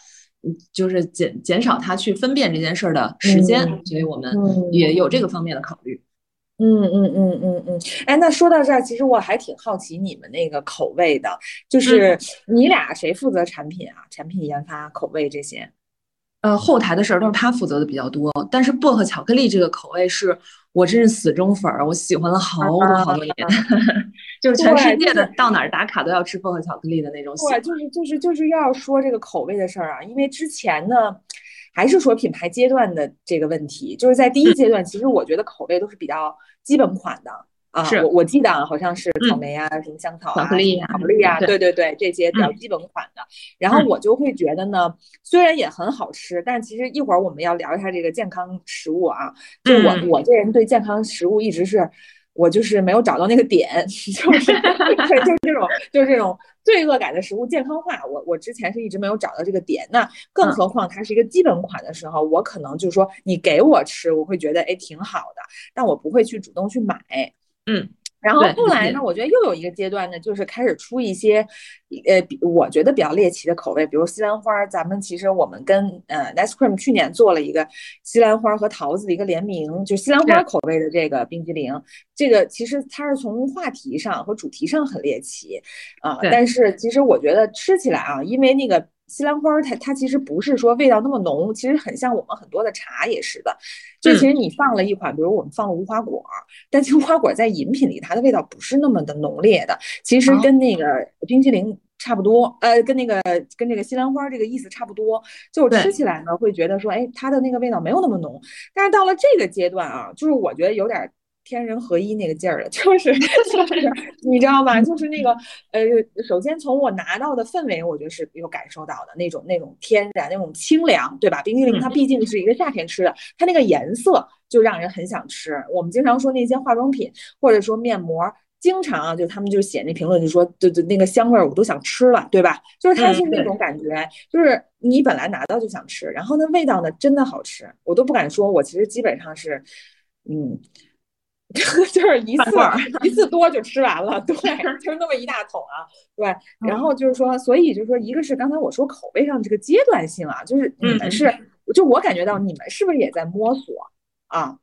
就是减减少他去分辨这件事儿的时间，所以我们也有这个方面的考虑。嗯嗯嗯嗯嗯。哎，那说到这儿，其实我还挺好奇你们那个口味的，就是你俩谁负责产品啊？产品研发、口味这些？呃，后台的事儿都是他负责的比较多，但是薄荷巧克力这个口味是我真是死忠粉儿，我喜欢了好多好多年，就是全世界的到哪儿打卡都要吃薄荷巧克力的那种。对，就是就是就是要说这个口味的事儿啊，因为之前呢，还是说品牌阶段的这个问题，就是在第一阶段，其实我觉得口味都是比较基本款的。啊，我我记得啊，好像是草莓啊，什么香草啊，巧克力巧克力啊，对对对，这些比较基本款的。然后我就会觉得呢，虽然也很好吃，但其实一会儿我们要聊一下这个健康食物啊。就我我这人对健康食物一直是，我就是没有找到那个点，就是就是这种就是这种罪恶感的食物健康化，我我之前是一直没有找到这个点。那更何况它是一个基本款的时候，我可能就是说你给我吃，我会觉得哎挺好的，但我不会去主动去买。嗯，然后后来呢？我觉得又有一个阶段呢，就是开始出一些，呃，我觉得比较猎奇的口味，比如西兰花。咱们其实我们跟呃 Nice Cream 去年做了一个西兰花和桃子的一个联名，就西兰花口味的这个冰激凌。这个其实它是从话题上和主题上很猎奇啊，但是其实我觉得吃起来啊，因为那个。西兰花它它其实不是说味道那么浓，其实很像我们很多的茶也是的。就其实你放了一款，比如我们放了无花果，但其实无花果在饮品里它的味道不是那么的浓烈的，其实跟那个冰淇淋差不多，呃，跟那个跟这个西兰花这个意思差不多。就吃起来呢，会觉得说，哎，它的那个味道没有那么浓。但是到了这个阶段啊，就是我觉得有点。天人合一那个劲儿了，就是就是你知道吧？就是那个呃，首先从我拿到的氛围，我觉得是有感受到的那种那种天然那种清凉，对吧？冰激凌它毕竟是一个夏天吃的，它那个颜色就让人很想吃。我们经常说那些化妆品或者说面膜，经常啊，就他们就写那评论就说，就就那个香味儿我都想吃了，对吧？就是它是那种感觉，就是你本来拿到就想吃，然后那味道呢真的好吃，我都不敢说，我其实基本上是嗯。就是一次一次多就吃完了，对，就是那么一大桶啊，对。然后就是说，所以就是说，一个是刚才我说口味上这个阶段性啊，就是你们是，就我感觉到你们是不是也在摸索啊？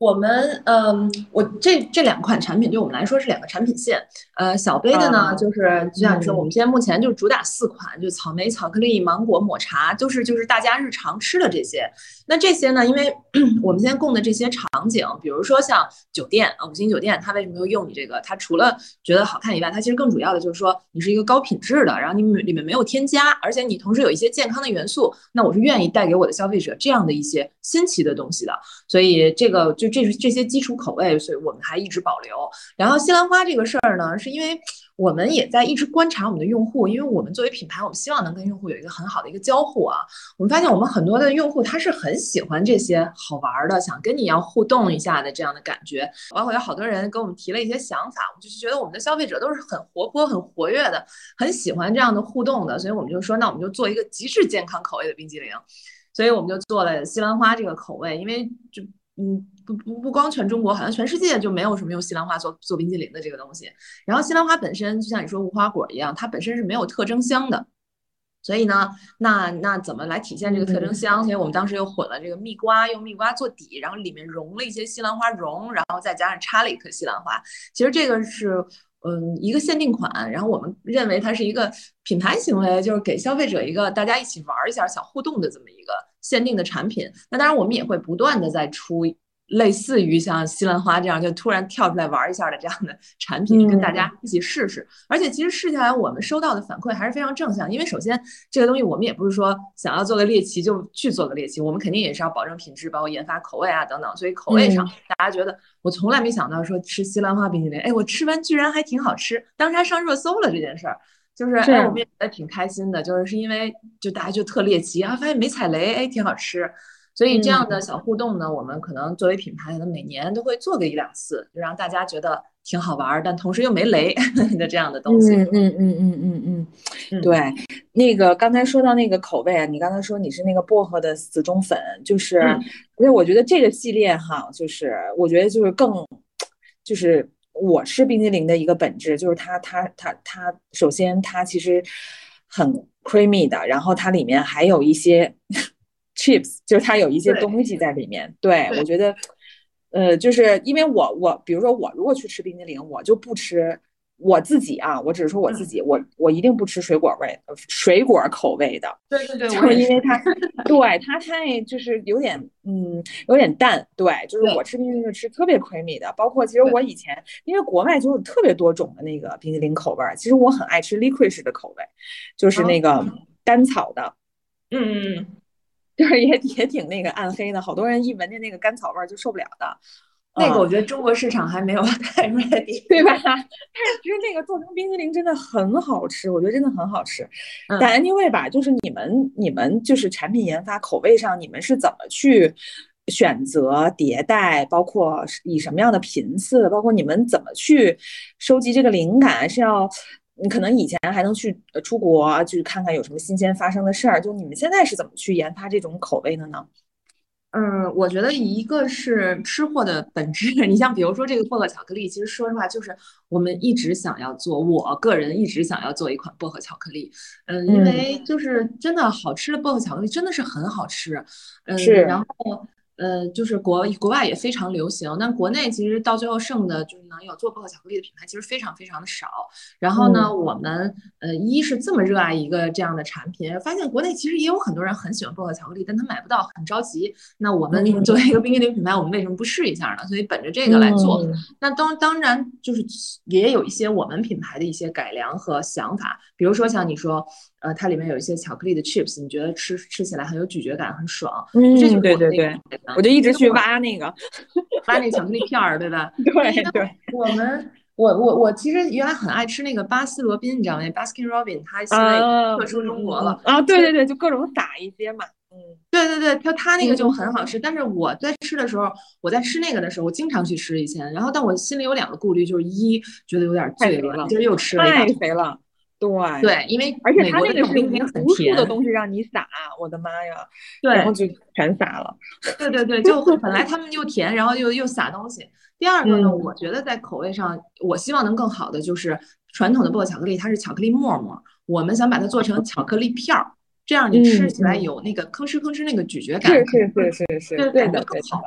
我们嗯，我这这两款产品对我们来说是两个产品线。呃，小杯的呢，就是就像你说，我们现在目前就主打四款，就草莓、巧克力、芒果、抹茶，都是就是大家日常吃的这些。那这些呢，因为 我们现在供的这些场景，比如说像酒店啊，五星酒店，它为什么要用你这个？它除了觉得好看以外，它其实更主要的就是说你是一个高品质的，然后你里面没有添加，而且你同时有一些健康的元素。那我是愿意带给我的消费者这样的一些新奇的东西的。所以这个就。这是这些基础口味，所以我们还一直保留。然后西兰花这个事儿呢，是因为我们也在一直观察我们的用户，因为我们作为品牌，我们希望能跟用户有一个很好的一个交互啊。我们发现我们很多的用户他是很喜欢这些好玩的，想跟你要互动一下的这样的感觉。包括有好多人跟我们提了一些想法，我们就是觉得我们的消费者都是很活泼、很活跃的，很喜欢这样的互动的，所以我们就说，那我们就做一个极致健康口味的冰激凌。所以我们就做了西兰花这个口味，因为就嗯。不不不光全中国，好像全世界就没有什么用西兰花做做冰激凌的这个东西。然后西兰花本身就像你说无花果一样，它本身是没有特征香的。所以呢，那那怎么来体现这个特征香？所以我们当时又混了这个蜜瓜，用蜜瓜做底，然后里面融了一些西兰花蓉，然后再加上插了一颗西兰花。其实这个是嗯一个限定款，然后我们认为它是一个品牌行为，就是给消费者一个大家一起玩一下小互动的这么一个限定的产品。那当然我们也会不断的在出。类似于像西兰花这样就突然跳出来玩一下的这样的产品，跟大家一起试试。而且其实试下来，我们收到的反馈还是非常正向。因为首先这个东西我们也不是说想要做个猎奇就去做个猎奇，我们肯定也是要保证品质，包括研发口味啊等等。所以口味上大家觉得，我从来没想到说吃西兰花冰淇淋，哎，我吃完居然还挺好吃，当时还上热搜了这件事儿，就是哎，我们也觉得挺开心的，就是是因为就大家就特猎奇啊，发现没踩雷，哎，挺好吃。所以这样的小互动呢，我们可能作为品牌，可能每年都会做个一两次，就让大家觉得挺好玩，但同时又没雷 的这样的东西。嗯嗯嗯嗯嗯嗯，对。那个刚才说到那个口味啊，你刚才说你是那个薄荷的死忠粉，就是，因为我觉得这个系列哈，就是我觉得就是更，就是我吃冰激凌的一个本质，就是它它它它，首先它其实很 creamy 的，然后它里面还有一些。chips 就是它有一些东西在里面，对我觉得，呃，就是因为我我比如说我如果去吃冰激凌，我就不吃我自己啊，我只是说我自己，我我一定不吃水果味水果口味的，对对对，就是因为它 对它太就是有点嗯有点淡，对，就是我吃冰淇淋就吃特别 creamy 的，包括其实我以前因为国外就有特别多种的那个冰淇淋口味，其实我很爱吃 licorice 的口味，就是那个甘草的，嗯嗯嗯。就是也也挺那个暗黑的，好多人一闻见那个甘草味儿就受不了的。那个我觉得中国市场还没有 太 ready，对吧？但是其实那个做成冰激凌真的很好吃，我觉得真的很好吃。但 anyway 吧，就是你们你们就是产品研发口味上，你们是怎么去选择迭代，包括以什么样的频次，包括你们怎么去收集这个灵感，是要？你可能以前还能去出国去看看有什么新鲜发生的事儿，就你们现在是怎么去研发这种口味的呢？嗯，我觉得一个是吃货的本质，你像比如说这个薄荷巧克力，其实说实话就是我们一直想要做，我个人一直想要做一款薄荷巧克力，嗯，因为就是真的好吃的薄荷巧克力真的是很好吃，嗯，然后。呃，就是国国外也非常流行，但国内其实到最后剩的，就是能有做薄荷巧克力的品牌，其实非常非常的少。然后呢，我们呃，一是这么热爱一个这样的产品，发现国内其实也有很多人很喜欢薄荷巧克力，但他买不到，很着急。那我们作为一个冰激凌品牌，我们为什么不试一下呢？所以本着这个来做。那当当然就是也有一些我们品牌的一些改良和想法，比如说像你说。呃，它里面有一些巧克力的 chips，你觉得吃吃起来很有咀嚼感，很爽。嗯，对对对，我就一直去挖那个，挖那巧克力片儿，对吧？对对。我们，我我我其实原来很爱吃那个巴斯罗宾，你知道吗？Baskin Robbins，它现在撤出中国了。啊，对对对，就各种撒一些嘛。嗯，对对对，它它那个就很好吃。但是我在吃的时候，我在吃那个的时候，我经常去吃以前。然后，但我心里有两个顾虑，就是一觉得有点罪了，今儿又吃了一太肥了。对对，因为而且它那个是无数的东西让你撒，我的妈呀！对，然后就全撒了。对对对，就本来他们又甜，然后又又撒东西。第二个呢，我觉得在口味上，我希望能更好的就是传统的薄荷巧克力，它是巧克力沫沫，我们想把它做成巧克力片儿，这样你吃起来有那个吭哧吭哧那个咀嚼感，是是是是是，对对的更好玩。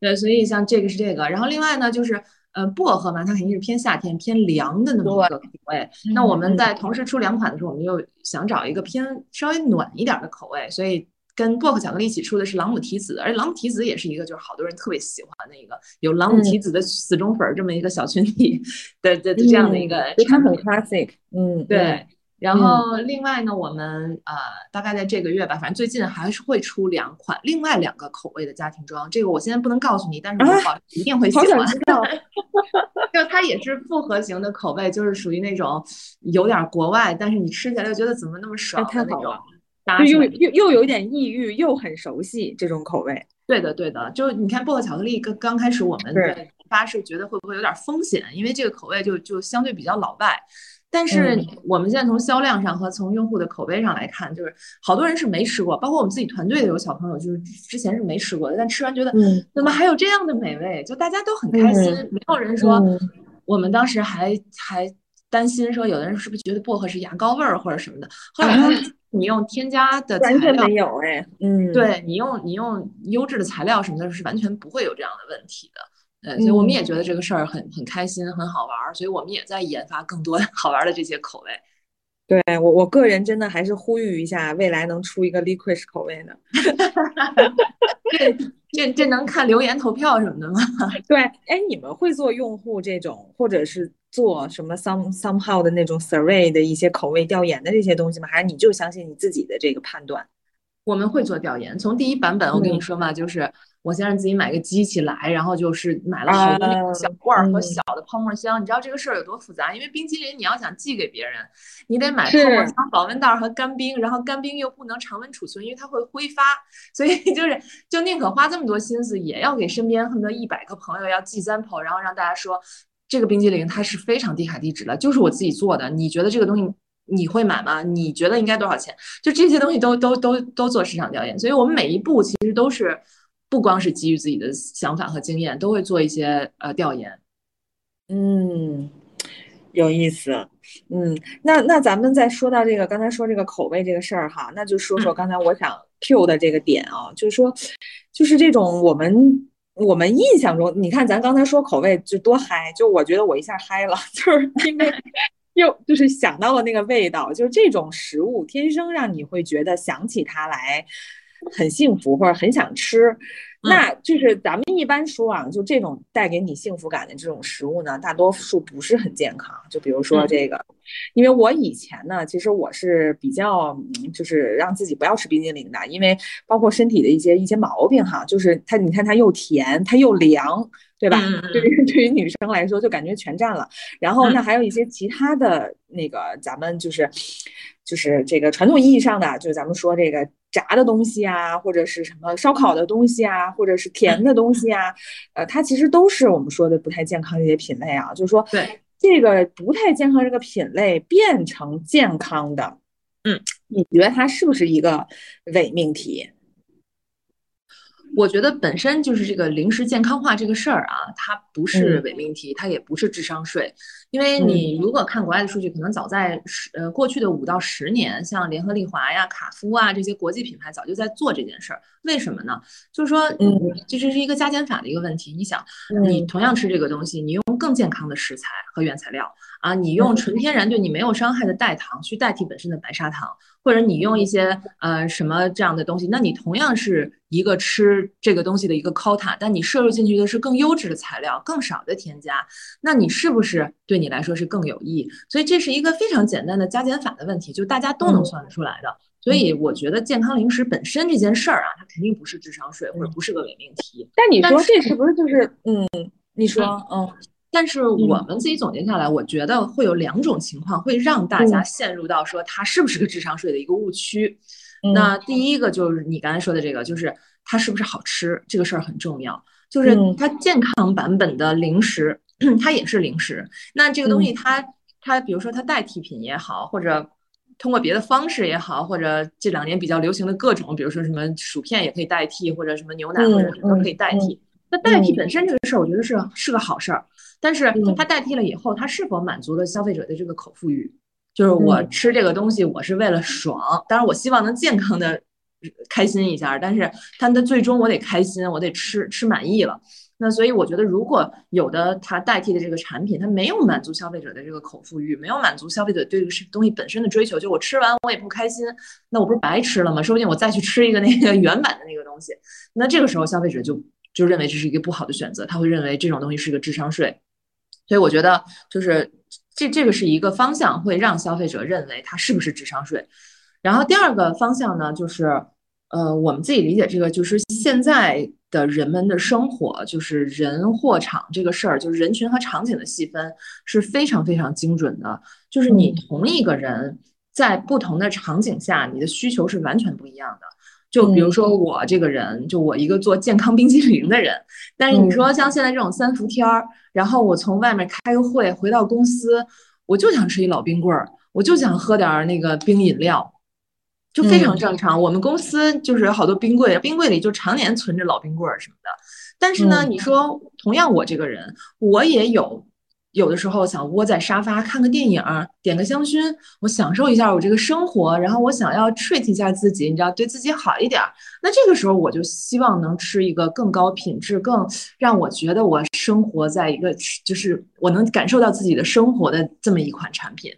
对，所以像这个是这个，然后另外呢就是。呃，薄荷嘛，它肯定是偏夏天、偏凉的那么一个口味。那我们在同时出两款的时候，我们又想找一个偏稍微暖一点的口味，所以跟薄荷巧克力一起出的是朗姆提子，而且朗姆提子也是一个就是好多人特别喜欢的一个有朗姆提子的死忠粉这么一个小群体 的的这样的一个产品。classic，嗯，对。然后另外呢，我们呃大概在这个月吧，反正最近还是会出两款另外两个口味的家庭装。这个我现在不能告诉你，但是我保一定会喜欢。就它也是复合型的口味，就是属于那种有点国外，但是你吃起来又觉得怎么那么爽的那种。就又又又有点异域，又很熟悉这种口味。对的，对的。就你看薄荷巧克力刚刚开始我们研发是觉得会不会有点风险，因为这个口味就就相对比较老外。但是我们现在从销量上和从用户的口碑上来看，就是好多人是没吃过，包括我们自己团队的有小朋友，就是之前是没吃过的，但吃完觉得怎么还有这样的美味，就大家都很开心，没有人说我们当时还还担心说有的人是不是觉得薄荷是牙膏味儿或者什么的，后来你用添加的材料没有哎，嗯，对你用你用优质的材料什么的，是完全不会有这样的问题的。呃，所以我们也觉得这个事儿很很开心，很好玩儿，所以我们也在研发更多 好玩的这些口味。对我，我个人真的还是呼吁一下，未来能出一个 licorice 口味的。这这这能看留言投票什么的吗？对，哎，你们会做用户这种，或者是做什么 some somehow 的那种 survey 的一些口味调研的这些东西吗？还是你就相信你自己的这个判断？我们会做调研，从第一版本我跟你说嘛，就是我先让自己买个机器来，然后就是买了好多那种小罐儿和小的泡沫箱。你知道这个事儿有多复杂？因为冰淇淋你要想寄给别人，你得买泡沫箱、保温袋和干冰，然后干冰又不能常温储存，因为它会挥发，所以 就是就宁可花这么多心思，也要给身边恨不得一百个朋友要寄 sample，然后让大家说这个冰激凌它是非常低卡低脂的，就是我自己做的。你觉得这个东西？你会买吗？你觉得应该多少钱？就这些东西都都都都做市场调研，所以我们每一步其实都是不光是基于自己的想法和经验，都会做一些呃调研。嗯，有意思。嗯，那那咱们再说到这个刚才说这个口味这个事儿哈，那就说说刚才我想 Q 的这个点啊，就是说，就是这种我们我们印象中，你看咱刚才说口味就多嗨，就我觉得我一下嗨了，就是因为。又就是想到了那个味道，就是这种食物天生让你会觉得想起它来很幸福或者很想吃。那就是咱们一般说啊，就这种带给你幸福感的这种食物呢，大多数不是很健康。就比如说这个，因为我以前呢，其实我是比较就是让自己不要吃冰激凌的，因为包括身体的一些一些毛病哈，就是它你看它又甜，它又凉。对吧？对于对于女生来说，就感觉全占了。然后那还有一些其他的那个，咱们就是就是这个传统意义上的，就是咱们说这个炸的东西啊，或者是什么烧烤的东西啊，或者是甜的东西啊，呃，它其实都是我们说的不太健康的一些品类啊。就是说，对这个不太健康这个品类变成健康的，嗯，你觉得它是不是一个伪命题？我觉得本身就是这个零食健康化这个事儿啊，它不是伪命题，它也不是智商税。因为你如果看国外的数据，可能早在十呃过去的五到十年，像联合利华呀、卡夫啊这些国际品牌早就在做这件事儿。为什么呢？就是说，嗯，这是一个加减法的一个问题。你想，你同样吃这个东西，你用更健康的食材和原材料啊，你用纯天然对你没有伤害的代糖去代替本身的白砂糖。或者你用一些呃什么这样的东西，那你同样是一个吃这个东西的一个 quota，但你摄入进去的是更优质的材料，更少的添加，那你是不是对你来说是更有益？所以这是一个非常简单的加减法的问题，就大家都能算得出来的。所以我觉得健康零食本身这件事儿啊，它肯定不是智商税，或者不是个伪命题。但你说这是不是就是嗯？你说嗯。但是我们自己总结下来，我觉得会有两种情况会让大家陷入到说它是不是个智商税的一个误区。那第一个就是你刚才说的这个，就是它是不是好吃这个事儿很重要。就是它健康版本的零食，它也是零食。那这个东西它它比如说它代替品也好，或者通过别的方式也好，或者这两年比较流行的各种，比如说什么薯片也可以代替，或者什么牛奶或者什么都可以代替。那代替本身这个事儿，我觉得是是个好事儿。但是它代替了以后，它是否满足了消费者的这个口腹欲？就是我吃这个东西，我是为了爽，当然我希望能健康的开心一下，但是它的最终我得开心，我得吃吃满意了。那所以我觉得，如果有的它代替的这个产品，它没有满足消费者的这个口腹欲，没有满足消费者对这个东西本身的追求，就我吃完我也不开心，那我不是白吃了吗？说不定我再去吃一个那个原版的那个东西，那这个时候消费者就就认为这是一个不好的选择，他会认为这种东西是个智商税。所以我觉得，就是这这个是一个方向，会让消费者认为它是不是智商税。然后第二个方向呢，就是呃，我们自己理解这个，就是现在。的人们的生活就是人货场这个事儿，就是人群和场景的细分是非常非常精准的。就是你同一个人在不同的场景下，你的需求是完全不一样的。就比如说我这个人，就我一个做健康冰激凌的人，但是你说像现在这种三伏天儿，然后我从外面开个会回到公司，我就想吃一老冰棍儿，我就想喝点那个冰饮料。就非常正常，我们公司就是有好多冰柜，冰柜里就常年存着老冰棍儿什么的。但是呢，你说同样我这个人，我也有有的时候想窝在沙发看个电影，点个香薰，我享受一下我这个生活，然后我想要 treat 一下自己，你知道，对自己好一点。那这个时候我就希望能吃一个更高品质、更让我觉得我生活在一个就是我能感受到自己的生活的这么一款产品。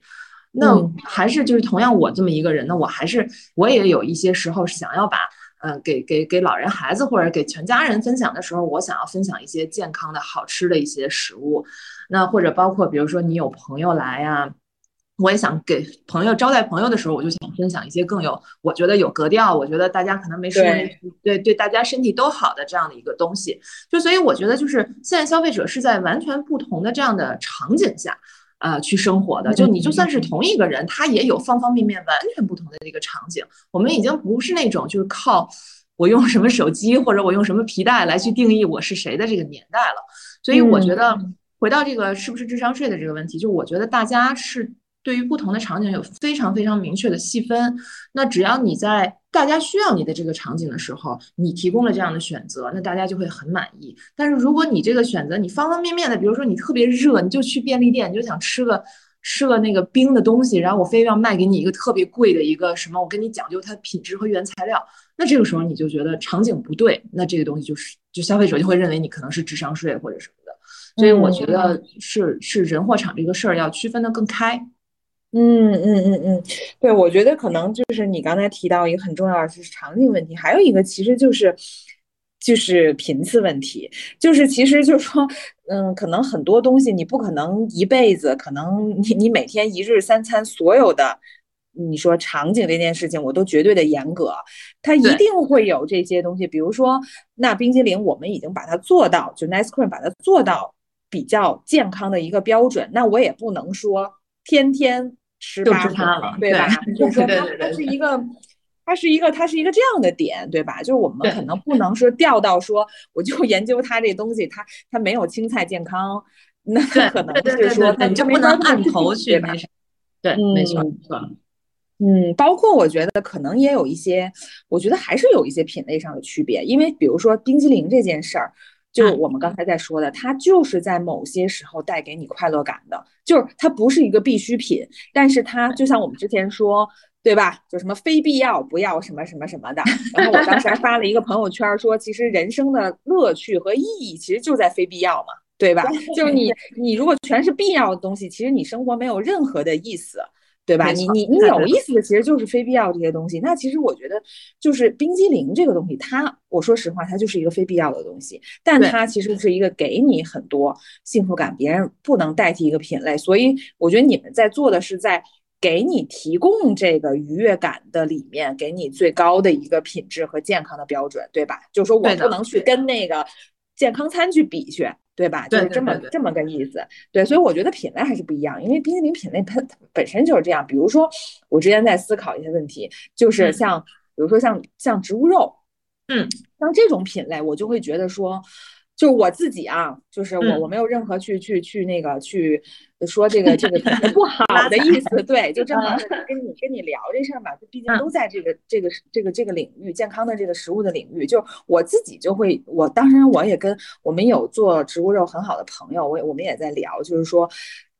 那还是就是同样我这么一个人，呢我还是我也有一些时候是想要把，嗯，给给给老人孩子或者给全家人分享的时候，我想要分享一些健康的好吃的一些食物，那或者包括比如说你有朋友来呀，我也想给朋友招待朋友的时候，我就想分享一些更有我觉得有格调，我觉得大家可能没吃过，对对，大家身体都好的这样的一个东西，就所以我觉得就是现在消费者是在完全不同的这样的场景下。呃，去生活的，就你就算是同一个人，他也有方方面面完全不同的这个场景。我们已经不是那种就是靠我用什么手机或者我用什么皮带来去定义我是谁的这个年代了。所以我觉得回到这个是不是智商税的这个问题，就我觉得大家是。对于不同的场景有非常非常明确的细分，那只要你在大家需要你的这个场景的时候，你提供了这样的选择，那大家就会很满意。但是如果你这个选择你方方面面的，比如说你特别热，你就去便利店，你就想吃个吃个那个冰的东西，然后我非要卖给你一个特别贵的一个什么，我跟你讲究它的品质和原材料，那这个时候你就觉得场景不对，那这个东西就是就消费者就会认为你可能是智商税或者什么。所以我觉得是是人货场这个事儿要区分的更开。嗯嗯嗯嗯，对，我觉得可能就是你刚才提到一个很重要的是场景问题，还有一个其实就是就是频次问题，就是其实就是说，嗯，可能很多东西你不可能一辈子，可能你你每天一日三餐所有的，你说场景这件事情，我都绝对的严格，它一定会有这些东西，比如说那冰激凌，我们已经把它做到，就 Nice Cream 把它做到比较健康的一个标准，那我也不能说天天。吃八了，对吧？就是说，它它是一个，它是一个，它是一个这样的点，对吧？就是我们可能不能说掉到说，我就研究它这东西，它它没有青菜健康，那可能是说，你就不能按头去吧？对，没错，没错。嗯，包括我觉得可能也有一些，我觉得还是有一些品类上的区别，因为比如说冰激凌这件事儿。就我们刚才在说的，它就是在某些时候带给你快乐感的，就是它不是一个必需品，但是它就像我们之前说，对吧？就什么非必要不要什么什么什么的。然后我当时还发了一个朋友圈说，其实人生的乐趣和意义其实就在非必要嘛，对吧？就是你你如果全是必要的东西，其实你生活没有任何的意思。对吧？你你你有意思的其实就是非必要这些东西。那其实我觉得就是冰激凌这个东西，它我说实话，它就是一个非必要的东西，但它其实是一个给你很多幸福感，别人不能代替一个品类。所以我觉得你们在做的是在给你提供这个愉悦感的里面，给你最高的一个品质和健康的标准，对吧？就是说我不能去跟那个健康餐去比去。对吧？就是这么这么个意思。对，所以我觉得品类还是不一样，因为冰淇淋品类它本身就是这样。比如说，我之前在思考一些问题，就是像比如说像像植物肉，嗯，像这种品类，我就会觉得说。就我自己啊，就是我我没有任何去去去那个去说这个这个 不好的意思，对，就正好跟你跟你聊这事儿嘛，毕竟都在这个这个这个这个领域，健康的这个食物的领域，就我自己就会，我当时我也跟我们有做植物肉很好的朋友，我我们也在聊，就是说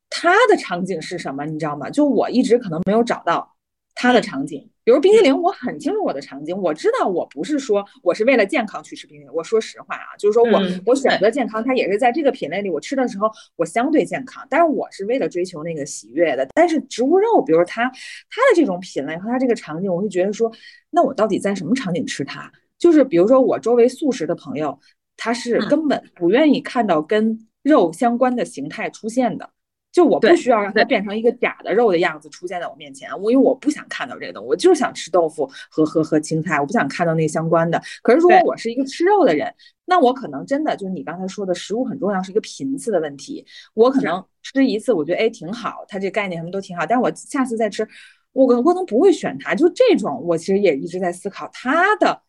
他的场景是什么，你知道吗？就我一直可能没有找到。它的场景。比如冰激凌，我很清楚我的场景，我知道我不是说我是为了健康去吃冰激凌。我说实话啊，就是说我我选择健康，它也是在这个品类里，我吃的时候我相对健康，但是我是为了追求那个喜悦的。但是植物肉，比如它它的这种品类和它这个场景，我会觉得说，那我到底在什么场景吃它？就是比如说我周围素食的朋友，他是根本不愿意看到跟肉相关的形态出现的。就我不需要让它变成一个假的肉的样子出现在我面前，我因为我不想看到这个东西，我就是想吃豆腐和和和青菜，我不想看到那相关的。可是如果我是一个吃肉的人，那我可能真的就是你刚才说的食物很重要，是一个频次的问题。我可能吃一次，我觉得哎挺好，它这概念什么都挺好，但是我下次再吃，我可能不会选它。就这种，我其实也一直在思考它的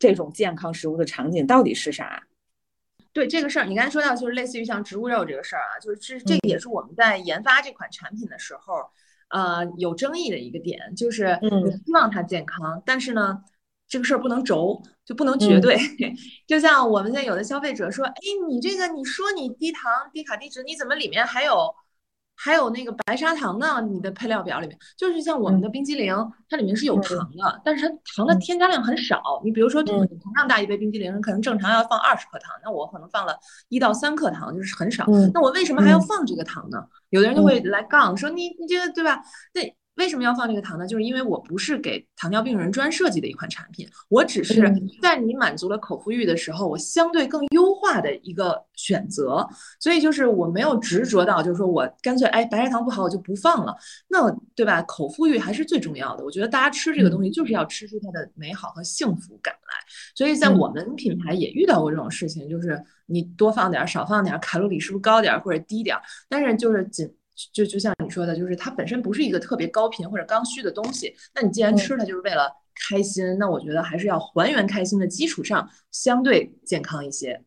这种健康食物的场景到底是啥。对这个事儿，你刚才说到就是类似于像植物肉这个事儿啊，就是这这也是我们在研发这款产品的时候，呃，有争议的一个点，就是你希望它健康，但是呢，这个事儿不能轴，就不能绝对。就像我们现在有的消费者说，哎，你这个你说你低糖、低卡、低脂，你怎么里面还有？还有那个白砂糖呢？你的配料表里面就是像我们的冰激凌，它里面是有糖的，但是它糖的添加量很少。你比如说同同样大一杯冰激凌，可能正常要放二十克糖，那我可能放了一到三克糖，就是很少。那我为什么还要放这个糖呢？有的人就会来杠说你你这个对吧？那为什么要放这个糖呢？就是因为我不是给糖尿病人专设计的一款产品，我只是在你满足了口腹欲的时候，我相对更优化的一个选择。所以就是我没有执着到，就是说我干脆哎白砂糖不好我就不放了，那对吧？口腹欲还是最重要的。我觉得大家吃这个东西就是要吃出它的美好和幸福感来。所以在我们品牌也遇到过这种事情，就是你多放点少放点，卡路里是不是高点或者低点？但是就是仅。就就像你说的，就是它本身不是一个特别高频或者刚需的东西。那你既然吃它就是为了开心，那我觉得还是要还原开心的基础上，相对健康一些。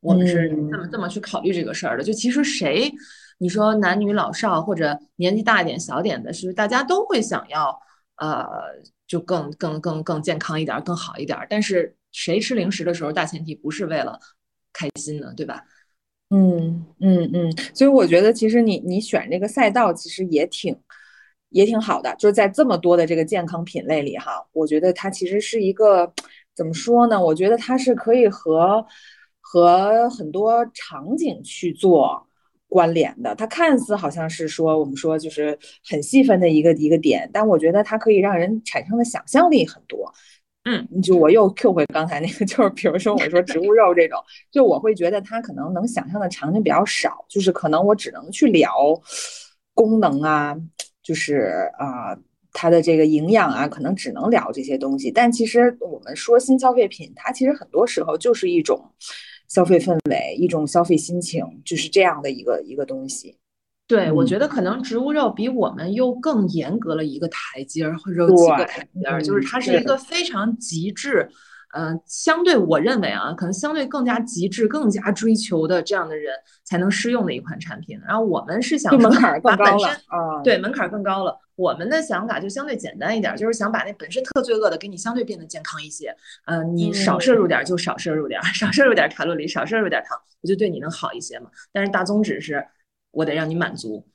我们是这么这么去考虑这个事儿的。就其实谁，你说男女老少或者年纪大一点小点的，是大家都会想要，呃，就更更更更健康一点，更好一点。但是谁吃零食的时候，大前提不是为了开心呢，对吧？嗯嗯嗯，所以我觉得其实你你选这个赛道其实也挺也挺好的，就是在这么多的这个健康品类里哈，我觉得它其实是一个怎么说呢？我觉得它是可以和和很多场景去做关联的。它看似好像是说我们说就是很细分的一个一个点，但我觉得它可以让人产生的想象力很多。嗯，就我又 Q 回刚才那个，就是比如说我说植物肉这种，就我会觉得它可能能想象的场景比较少，就是可能我只能去聊功能啊，就是啊它的这个营养啊，可能只能聊这些东西。但其实我们说新消费品，它其实很多时候就是一种消费氛围，一种消费心情，就是这样的一个一个东西。对，我觉得可能植物肉比我们又更严格了一个台阶儿，或者几个台阶儿，就是它是一个非常极致，嗯，相对我认为啊，可能相对更加极致、更加追求的这样的人才能适用的一款产品。然后我们是想门槛更高了啊，对，门槛更高了。我们的想法就相对简单一点，就是想把那本身特罪恶的给你相对变得健康一些。嗯，你少摄入点就少摄入点，少摄入点卡路里，少摄入点糖，不就对你能好一些吗？但是大宗旨是。我得让你满足，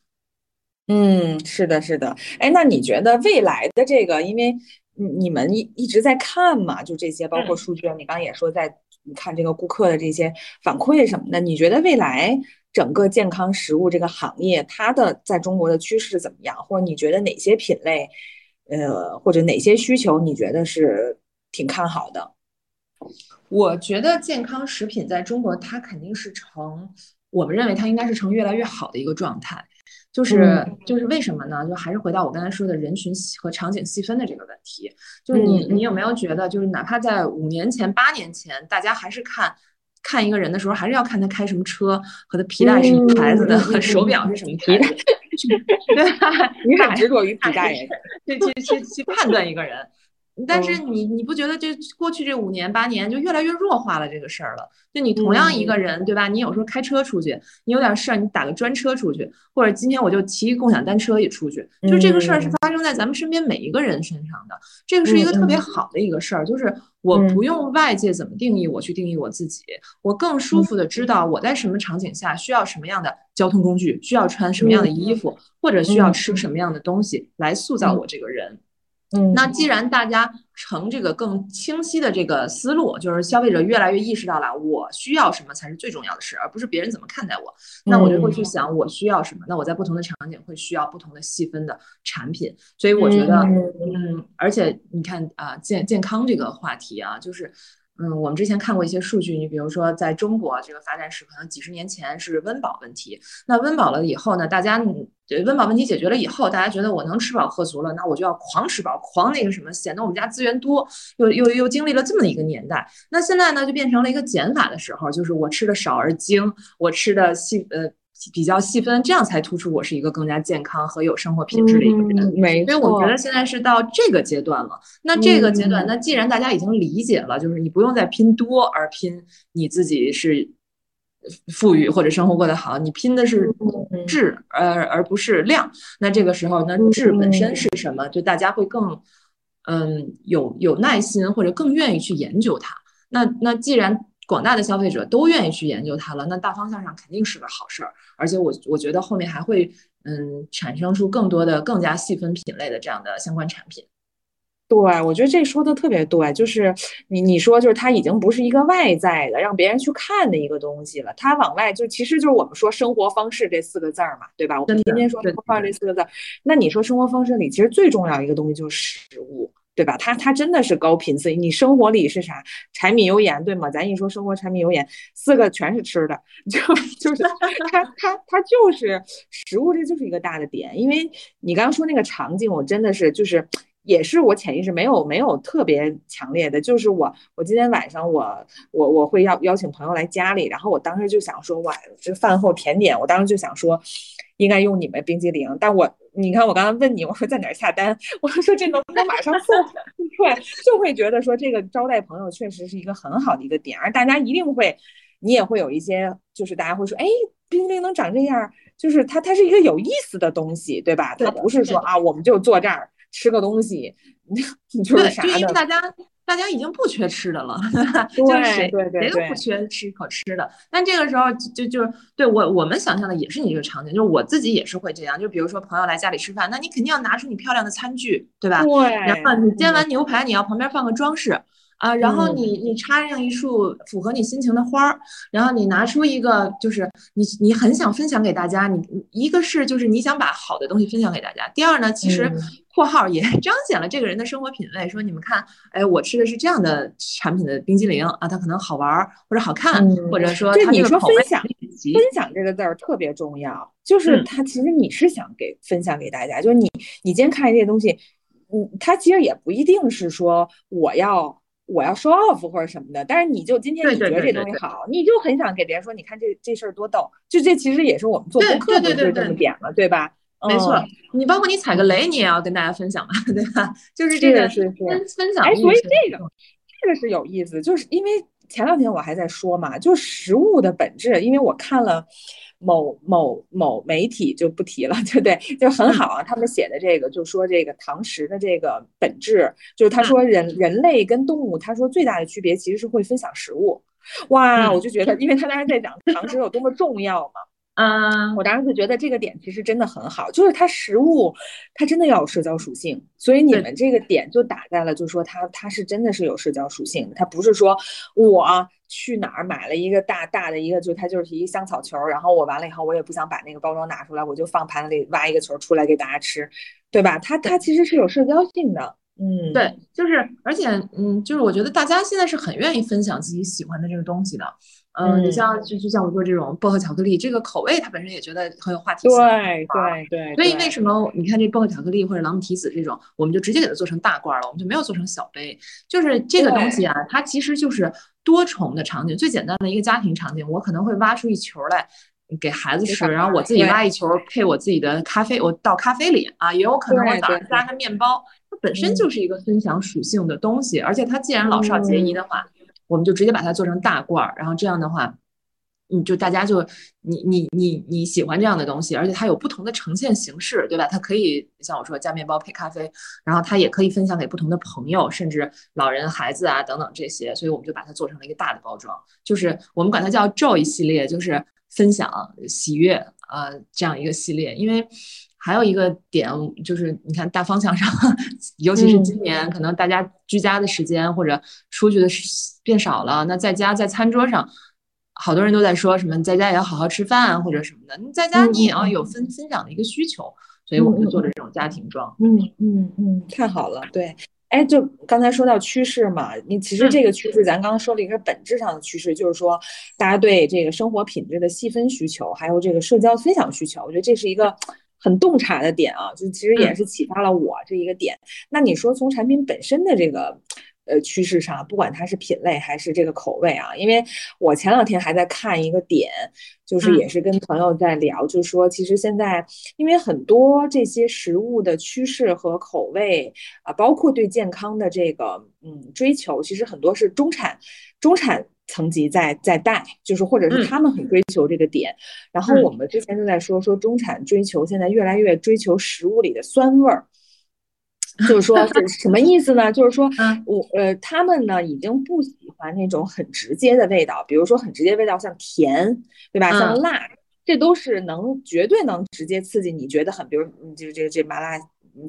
嗯，是的，是的，哎，那你觉得未来的这个，因为你们一一直在看嘛，就这些，包括数据，你刚刚也说在你看这个顾客的这些反馈什么的，你觉得未来整个健康食物这个行业，它的在中国的趋势怎么样？或者你觉得哪些品类，呃，或者哪些需求，你觉得是挺看好的？我觉得健康食品在中国，它肯定是成。我们认为它应该是呈越来越好的一个状态，就是就是为什么呢？就还是回到我刚才说的人群和场景细分的这个问题。就是你你有没有觉得，就是哪怕在五年前、八年前，大家还是看看一个人的时候，还是要看他开什么车和他皮带是什么牌子的，手表是什么 皮带？对，你很执着于皮带，去去去去判断一个人。但是你你不觉得这过去这五年八年就越来越弱化了这个事儿了？就你同样一个人，对吧？你有时候开车出去，你有点事儿，你打个专车出去，或者今天我就骑共享单车也出去，就这个事儿是发生在咱们身边每一个人身上的。这个是一个特别好的一个事儿，就是我不用外界怎么定义我去定义我自己，我更舒服的知道我在什么场景下需要什么样的交通工具，需要穿什么样的衣服，或者需要吃什么样的东西来塑造我这个人。嗯，那既然大家成这个更清晰的这个思路，就是消费者越来越意识到了我需要什么才是最重要的事，而不是别人怎么看待我，那我就会去想我需要什么。那我在不同的场景会需要不同的细分的产品，所以我觉得，嗯，而且你看啊，健健康这个话题啊，就是。嗯，我们之前看过一些数据，你比如说在中国这个发展史，可能几十年前是温饱问题，那温饱了以后呢，大家温饱问题解决了以后，大家觉得我能吃饱喝足了，那我就要狂吃饱，狂那个什么，显得我们家资源多，又又又经历了这么一个年代。那现在呢，就变成了一个减法的时候，就是我吃的少而精，我吃的细呃。比较细分，这样才突出我是一个更加健康和有生活品质的一个人。没错，所以我觉得现在是到这个阶段了。那这个阶段，那既然大家已经理解了，就是你不用再拼多，而拼你自己是富裕或者生活过得好，你拼的是质，而而不是量。那这个时候，那质本身是什么？就大家会更嗯有有耐心，或者更愿意去研究它。那那既然。广大的消费者都愿意去研究它了，那大方向上肯定是个好事儿。而且我我觉得后面还会嗯产生出更多的更加细分品类的这样的相关产品。对，我觉得这说的特别对，就是你你说就是它已经不是一个外在的让别人去看的一个东西了，它往外就其实就是我们说生活方式这四个字儿嘛，对吧？我们天天说生活方式这四个字儿，那你说生活方式里其实最重要一个东西就是食物。对吧？它它真的是高频次。你生活里是啥？柴米油盐，对吗？咱一说生活柴米油盐，四个全是吃的，就就是它它它就是食物，这就是一个大的点。因为你刚刚说那个场景，我真的是就是也是我潜意识没有没有特别强烈的，就是我我今天晚上我我我会邀邀请朋友来家里，然后我当时就想说，哇，这饭后甜点，我当时就想说。应该用你们冰激凌，但我你看，我刚刚问你，我说在哪儿下单，我说这能不能马上送？对，就会觉得说这个招待朋友确实是一个很好的一个点，而大家一定会，你也会有一些，就是大家会说，哎，冰激凌能长这样，就是它它是一个有意思的东西，对吧？它不是说啊，我们就坐这儿吃个东西，你 就是啥的。大家。大家已经不缺吃的了，就是谁谁都不缺吃一口吃的。但这个时候就就对我我们想象的也是你这个场景，就是我自己也是会这样。就比如说朋友来家里吃饭，那你肯定要拿出你漂亮的餐具，对吧？对。然后你煎完牛排，你要旁边放个装饰啊。然后你你插上一束符合你心情的花儿，然后你拿出一个就是你你很想分享给大家。你一个是就是你想把好的东西分享给大家。第二呢，其实。括号也彰显了这个人的生活品味。说你们看，哎，我吃的是这样的产品的冰激凌啊，它可能好玩或者好看，或者说对你说分享分享这个字儿特别重要，就是他其实你是想给分享给大家，就是你你今天看这些东西，嗯，他其实也不一定是说我要我要 show off 或者什么的，但是你就今天你觉得这东西好，你就很想给别人说，你看这这事儿多逗，就这其实也是我们做播客的就是这么点了，对吧？没错，你包括你踩个雷，你也要跟大家分享嘛，对吧？就是这个分分享。哎，所以这个这个是有意思，就是因为前两天我还在说嘛，就食物的本质，因为我看了某某某媒体就不提了，对不对？就很好啊，他们写的这个就说这个堂食的这个本质，就是他说人人类跟动物，他说最大的区别其实是会分享食物。哇，我就觉得，因为他当时在讲堂食有多么重要嘛。嗯，我当时就觉得这个点其实真的很好，就是它食物，它真的要有社交属性，所以你们这个点就打在了，就说它它是真的是有社交属性的，它不是说我去哪儿买了一个大大的一个，就它就是一个香草球，然后我完了以后我也不想把那个包装拿出来，我就放盘子里挖一个球出来给大家吃，对吧？它它其实是有社交性的，嗯，对，就是而且嗯，就是我觉得大家现在是很愿意分享自己喜欢的这个东西的。嗯，你像就就像我做这种薄荷巧克力，这个口味它本身也觉得很有话题性。对对对。所以为什么你看这薄荷巧克力或者朗姆提子这种，我们就直接给它做成大罐了，我们就没有做成小杯。就是这个东西啊，它其实就是多重的场景。最简单的一个家庭场景，我可能会挖出一球来给孩子吃，然后我自己挖一球配我自己的咖啡，我倒咖啡里啊，也有可能我早上加个面包，它本身就是一个分享属性的东西。而且它既然老少皆宜的话。我们就直接把它做成大罐儿，然后这样的话，你就大家就你你你你喜欢这样的东西，而且它有不同的呈现形式，对吧？它可以像我说加面包配咖啡，然后它也可以分享给不同的朋友，甚至老人、孩子啊等等这些，所以我们就把它做成了一个大的包装，就是我们管它叫 Joy 系列，就是分享喜悦啊这样一个系列。因为还有一个点就是，你看大方向上，尤其是今年可能大家居家的时间或者出去的变少了，那在家在餐桌上。好多人都在说什么在家也要好好吃饭或者什么的，你在家你也要有分分享的一个需求，所以我们就做了这种家庭装。嗯嗯嗯，太好了。对，哎，就刚才说到趋势嘛，你其实这个趋势咱刚刚说了一个本质上的趋势，就是说大家对这个生活品质的细分需求，还有这个社交分享需求，我觉得这是一个很洞察的点啊，就其实也是启发了我这一个点。那你说从产品本身的这个。呃，趋势上，不管它是品类还是这个口味啊，因为我前两天还在看一个点，就是也是跟朋友在聊，就是说，其实现在因为很多这些食物的趋势和口味啊，包括对健康的这个嗯追求，其实很多是中产中产层级在在带，就是或者是他们很追求这个点。然后我们之前就在说说中产追求，现在越来越追求食物里的酸味儿。就是说，是什么意思呢？就是说，我呃，他们呢已经不喜欢那种很直接的味道，比如说很直接味道，像甜，对吧？像辣，这都是能绝对能直接刺激你觉得很，比如你这这这麻辣，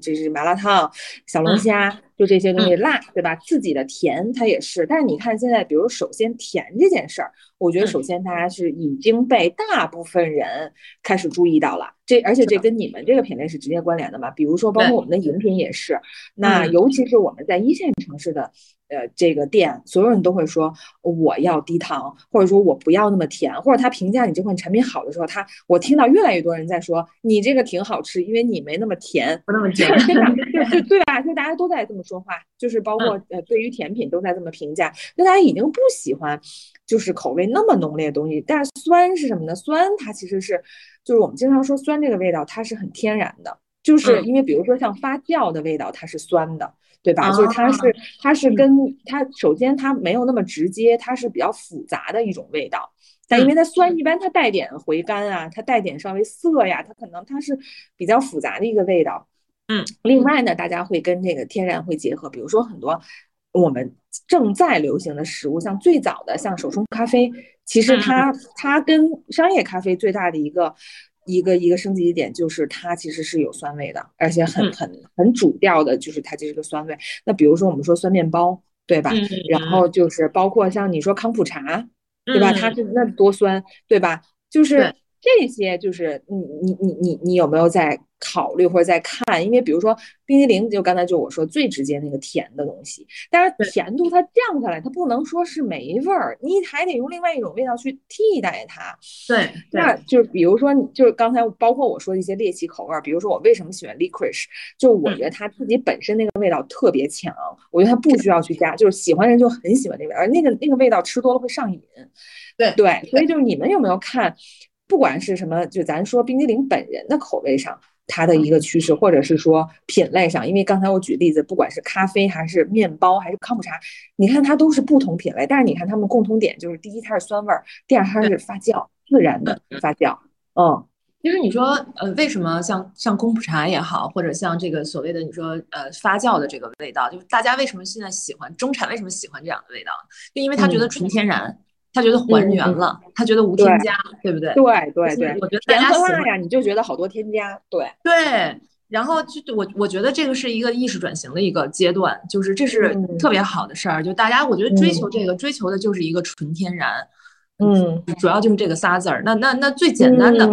这是麻辣烫、小龙虾，就这些东西辣，对吧？自己的甜它也是，但是你看现在，比如首先甜这件事儿。我觉得首先大家是已经被大部分人开始注意到了，这而且这跟你们这个品类是直接关联的嘛？比如说，包括我们的饮品也是，那尤其是我们在一线城市的呃这个店，所有人都会说我要低糖，或者说我不要那么甜，或者他评价你这款产品好的时候，他我听到越来越多人在说你这个挺好吃，因为你没那么甜，不那么甜，对 对对吧？就大家都在这么说话，就是包括呃对于甜品都在这么评价，那大家已经不喜欢。就是口味那么浓烈的东西，但是酸是什么呢？酸它其实是，就是我们经常说酸这个味道，它是很天然的，就是因为比如说像发酵的味道，它是酸的，对吧？就是它是它是跟它首先它没有那么直接，它是比较复杂的一种味道，但因为它酸，一般它带点回甘啊，它带点稍微涩呀，它可能它是比较复杂的一个味道。嗯，另外呢，大家会跟这个天然会结合，比如说很多。我们正在流行的食物，像最早的像手冲咖啡，其实它它跟商业咖啡最大的一个一个一个升级点，就是它其实是有酸味的，而且很很很主调的，就是它这个酸味。那比如说我们说酸面包，对吧？然后就是包括像你说康普茶，对吧？它是那多酸，对吧？就是这些，就是你你你你你有没有在？考虑或者在看，因为比如说冰激凌，就刚才就我说最直接那个甜的东西，但是甜度它降下来，它不能说是没味儿，你还得用另外一种味道去替代它。对，那就比如说，就是刚才包括我说的一些猎奇口味，比如说我为什么喜欢 licorice，就我觉得它自己本身那个味道特别强，我觉得它不需要去加，就是喜欢人就很喜欢那个，而那个那个味道吃多了会上瘾。对对，所以就是你们有没有看，不管是什么，就咱说冰激凌本人的口味上。它的一个趋势，或者是说品类上，因为刚才我举例子，不管是咖啡还是面包还是康普茶，你看它都是不同品类，但是你看它们共同点就是：第一，它是酸味儿；第二，它是发酵，自然的发酵。嗯，其实你说，呃，为什么像像功夫茶也好，或者像这个所谓的你说呃发酵的这个味道，就是大家为什么现在喜欢中产？为什么喜欢这样的味道？就因为他觉得纯天然。他觉得还原了，他觉得无添加，对不对？对对对，我觉得大家喜欢呀，你就觉得好多添加，对对。然后就我我觉得这个是一个意识转型的一个阶段，就是这是特别好的事儿。就大家我觉得追求这个，追求的就是一个纯天然。嗯，主要就是这个仨字儿。那那那最简单的，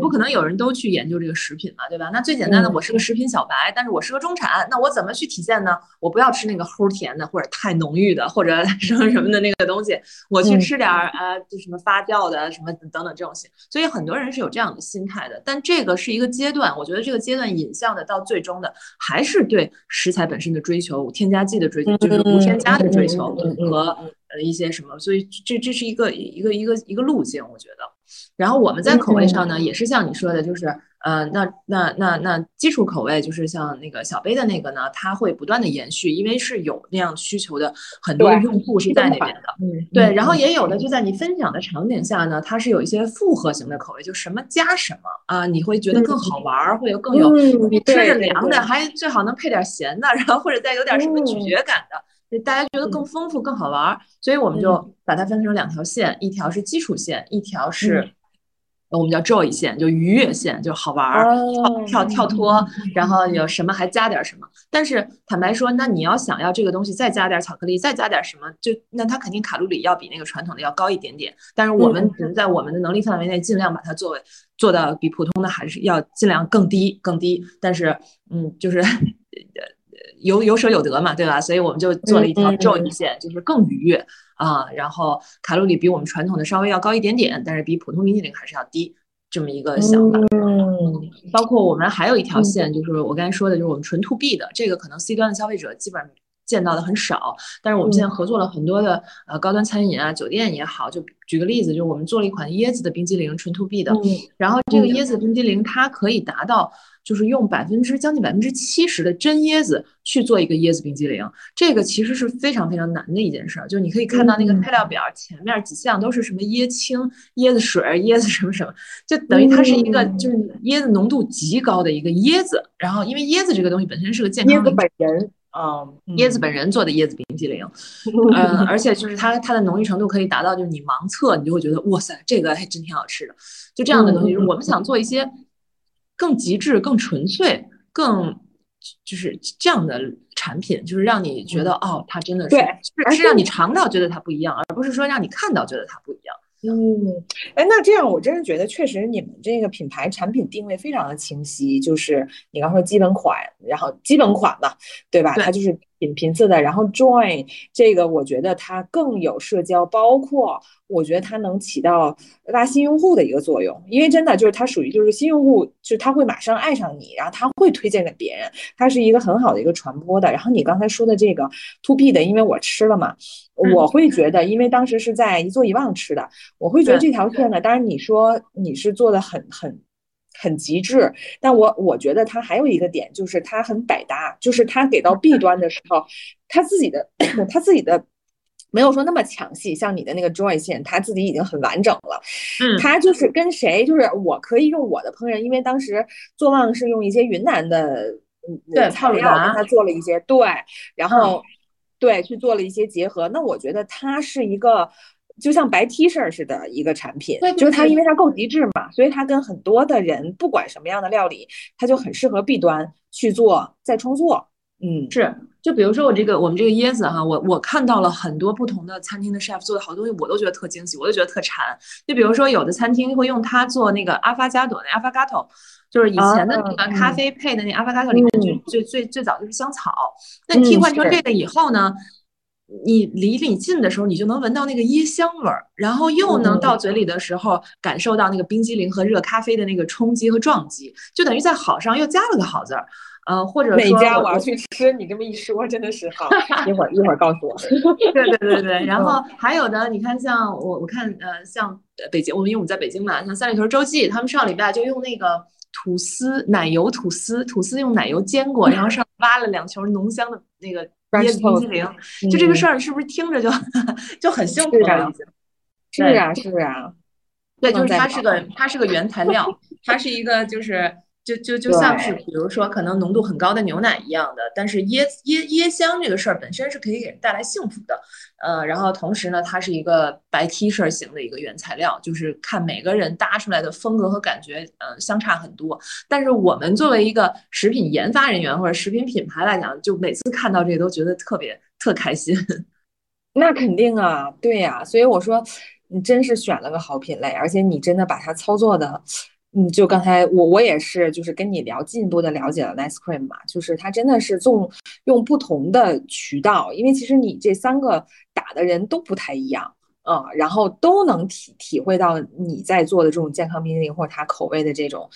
不可能有人都去研究这个食品嘛，对吧？那最简单的，我是个食品小白，但是我是个中产，那我怎么去体现呢？我不要吃那个齁甜的，或者太浓郁的，或者 什么什么的那个东西，我去吃点儿呃，就什么发酵的，什么等等这种西。所以很多人是有这样的心态的。但这个是一个阶段，我觉得这个阶段引向的到最终的还是对食材本身的追求，添加剂的追求，就是无添加的追求和。呃，一些什么，所以这这是一个一个一个一个路径，我觉得。然后我们在口味上呢，也是像你说的，就是呃，那那那那基础口味就是像那个小杯的那个呢，它会不断的延续，因为是有那样需求的很多的用户是在那边的，嗯，对。然后也有的就在你分享的场景下呢，它是有一些复合型的口味，就什么加什么啊，你会觉得更好玩儿，会有更有你吃着凉的，还最好能配点咸的，然后或者再有点什么咀嚼感的，大家觉得更丰富更好玩儿，所以我们就把它分成两条线，一条是基础线，一条是。我们叫 joy 线，就愉悦线，就好玩儿，跳跳跳脱，然后有什么还加点什么。但是坦白说，那你要想要这个东西再加点巧克力，再加点什么，就那它肯定卡路里要比那个传统的要高一点点。但是我们只能在我们的能力范围内，尽量把它作为做到比普通的还是要尽量更低更低。但是嗯，就是 有有舍有得嘛，对吧？所以我们就做了一条 joy 线，就是更愉悦。啊，然后卡路里比我们传统的稍微要高一点点，但是比普通冰淇淋还是要低，这么一个想法。嗯，包括我们还有一条线，就是我刚才说的，就是我们纯 to B 的，这个可能 C 端的消费者基本上见到的很少，但是我们现在合作了很多的呃高端餐饮啊、酒店也好，就举个例子，就我们做了一款椰子的冰激凌，纯 to B 的，然后这个椰子冰激凌它可以达到。就是用百分之将近百分之七十的真椰子去做一个椰子冰激凌，这个其实是非常非常难的一件事儿。就你可以看到那个配料表前面几项都是什么椰青、椰子水、椰子什么什么，就等于它是一个就是椰子浓度极高的一个椰子。然后因为椰子这个东西本身是个健康椰子本人啊，椰子本人做的椰子冰激凌，嗯，而且就是它它的浓郁程度可以达到，就是你盲测你就会觉得哇塞，这个还真挺好吃的。就这样的东西，我们想做一些。更极致、更纯粹、更就是这样的产品，就是让你觉得哦，它真的是是是让你尝到觉得它不一样，而不是说让你看到觉得它不一样。嗯，哎，那这样我真是觉得，确实你们这个品牌产品定位非常的清晰，就是你刚说基本款，然后基本款嘛，对吧？它就是品频次的，然后 join 这个，我觉得它更有社交，包括我觉得它能起到拉新用户的一个作用，因为真的就是它属于就是新用户，就是他会马上爱上你，然后他会推荐给别人，它是一个很好的一个传播的。然后你刚才说的这个 To B 的，因为我吃了嘛。我会觉得，因为当时是在一做一忘吃的，我会觉得这条线呢，当然你说你是做的很很很极致，但我我觉得它还有一个点，就是它很百搭，就是它给到 B 端的时候，它自己的它自己的没有说那么抢戏，像你的那个 Joy 线，它自己已经很完整了。嗯，它就是跟谁，就是我可以用我的烹饪，因为当时做旺是用一些云南的对材料跟它做了一些对，然后。对，去做了一些结合。那我觉得它是一个就像白 T 恤似的一个产品，就是它因为它够极致嘛，所以它跟很多的人不管什么样的料理，它就很适合 B 端去做再创作。嗯，是。就比如说我这个我们这个椰子哈，我我看到了很多不同的餐厅的 chef 做的好东西，我都觉得特惊喜，我都觉得特馋。就比如说有的餐厅会用它做那个阿发加朵那阿发嘎头。就是以前的那个咖啡配的那阿法加朵里面，就最最最早就是香草。那替换成这个以后呢，你离你近的时候，你就能闻到那个椰香味儿，然后又能到嘴里的时候感受到那个冰激凌和热咖啡的那个冲击和撞击，就等于在好上又加了个好字儿。呃，或者哪家我要去吃？你这么一说，真的是好。一会儿一会儿告诉我。对对对对，然后还有的，你看像我我看呃，像北京，我们因为我们在北京嘛，像三里屯周记，他们上礼拜就用那个。吐司奶油吐司，吐司用奶油煎过，然后上挖了两球浓香的那个椰子冰淇淋，就这个事儿是不是听着就就很幸福啊？是啊，是啊，对，就是它是个它是个原材料，它是一个就是。就就就像是，比如说可能浓度很高的牛奶一样的，但是椰椰椰香这个事儿本身是可以给人带来幸福的，呃，然后同时呢，它是一个白 T 恤型的一个原材料，就是看每个人搭出来的风格和感觉，呃，相差很多。但是我们作为一个食品研发人员或者食品品牌来讲，就每次看到这个都觉得特别特开心。那肯定啊，对呀，所以我说你真是选了个好品类，而且你真的把它操作的。嗯，就刚才我我也是，就是跟你聊进一步的了解了 Nice Cream 嘛，就是它真的是用用不同的渠道，因为其实你这三个打的人都不太一样，嗯，然后都能体体会到你在做的这种健康冰激凌或者它口味的这种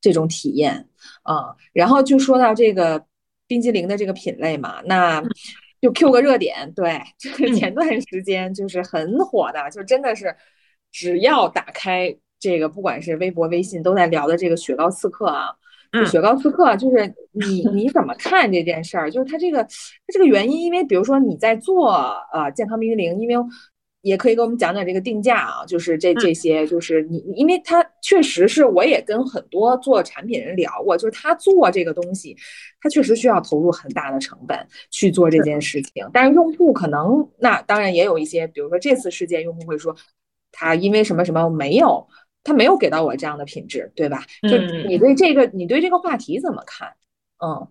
这种体验，嗯，然后就说到这个冰激凌的这个品类嘛，那就 Q 个热点，对，就是前段时间就是很火的，就真的是只要打开。这个不管是微博、微信都在聊的这个雪糕刺客啊。雪糕刺客就是你你怎么看这件事儿？就是它这个它这个原因，因为比如说你在做呃健康冰激凌，因为也可以给我们讲讲这个定价啊，就是这这些就是你，因为它确实是我也跟很多做产品人聊过，就是他做这个东西，他确实需要投入很大的成本去做这件事情，但是用户可能那当然也有一些，比如说这次事件，用户会说他因为什么什么没有。他没有给到我这样的品质，对吧？就你对这个，你对这个话题怎么看？嗯，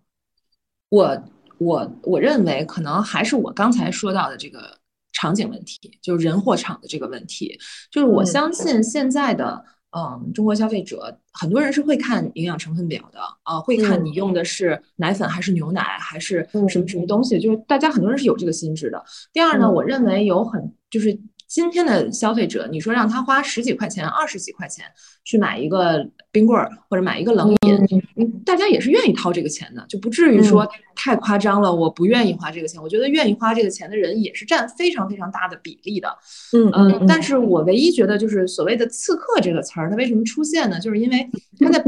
我我我认为可能还是我刚才说到的这个场景问题，就是人货场的这个问题。就是我相信现在的嗯中国消费者，很多人是会看营养成分表的啊，会看你用的是奶粉还是牛奶还是什么什么东西，就是大家很多人是有这个心智的。第二呢，我认为有很就是。今天的消费者，你说让他花十几块钱、二十几块钱去买一个冰棍儿或者买一个冷饮，大家也是愿意掏这个钱的，就不至于说太夸张了。我不愿意花这个钱，我觉得愿意花这个钱的人也是占非常非常大的比例的。嗯嗯。但是我唯一觉得就是所谓的“刺客”这个词儿，它为什么出现呢？就是因为它在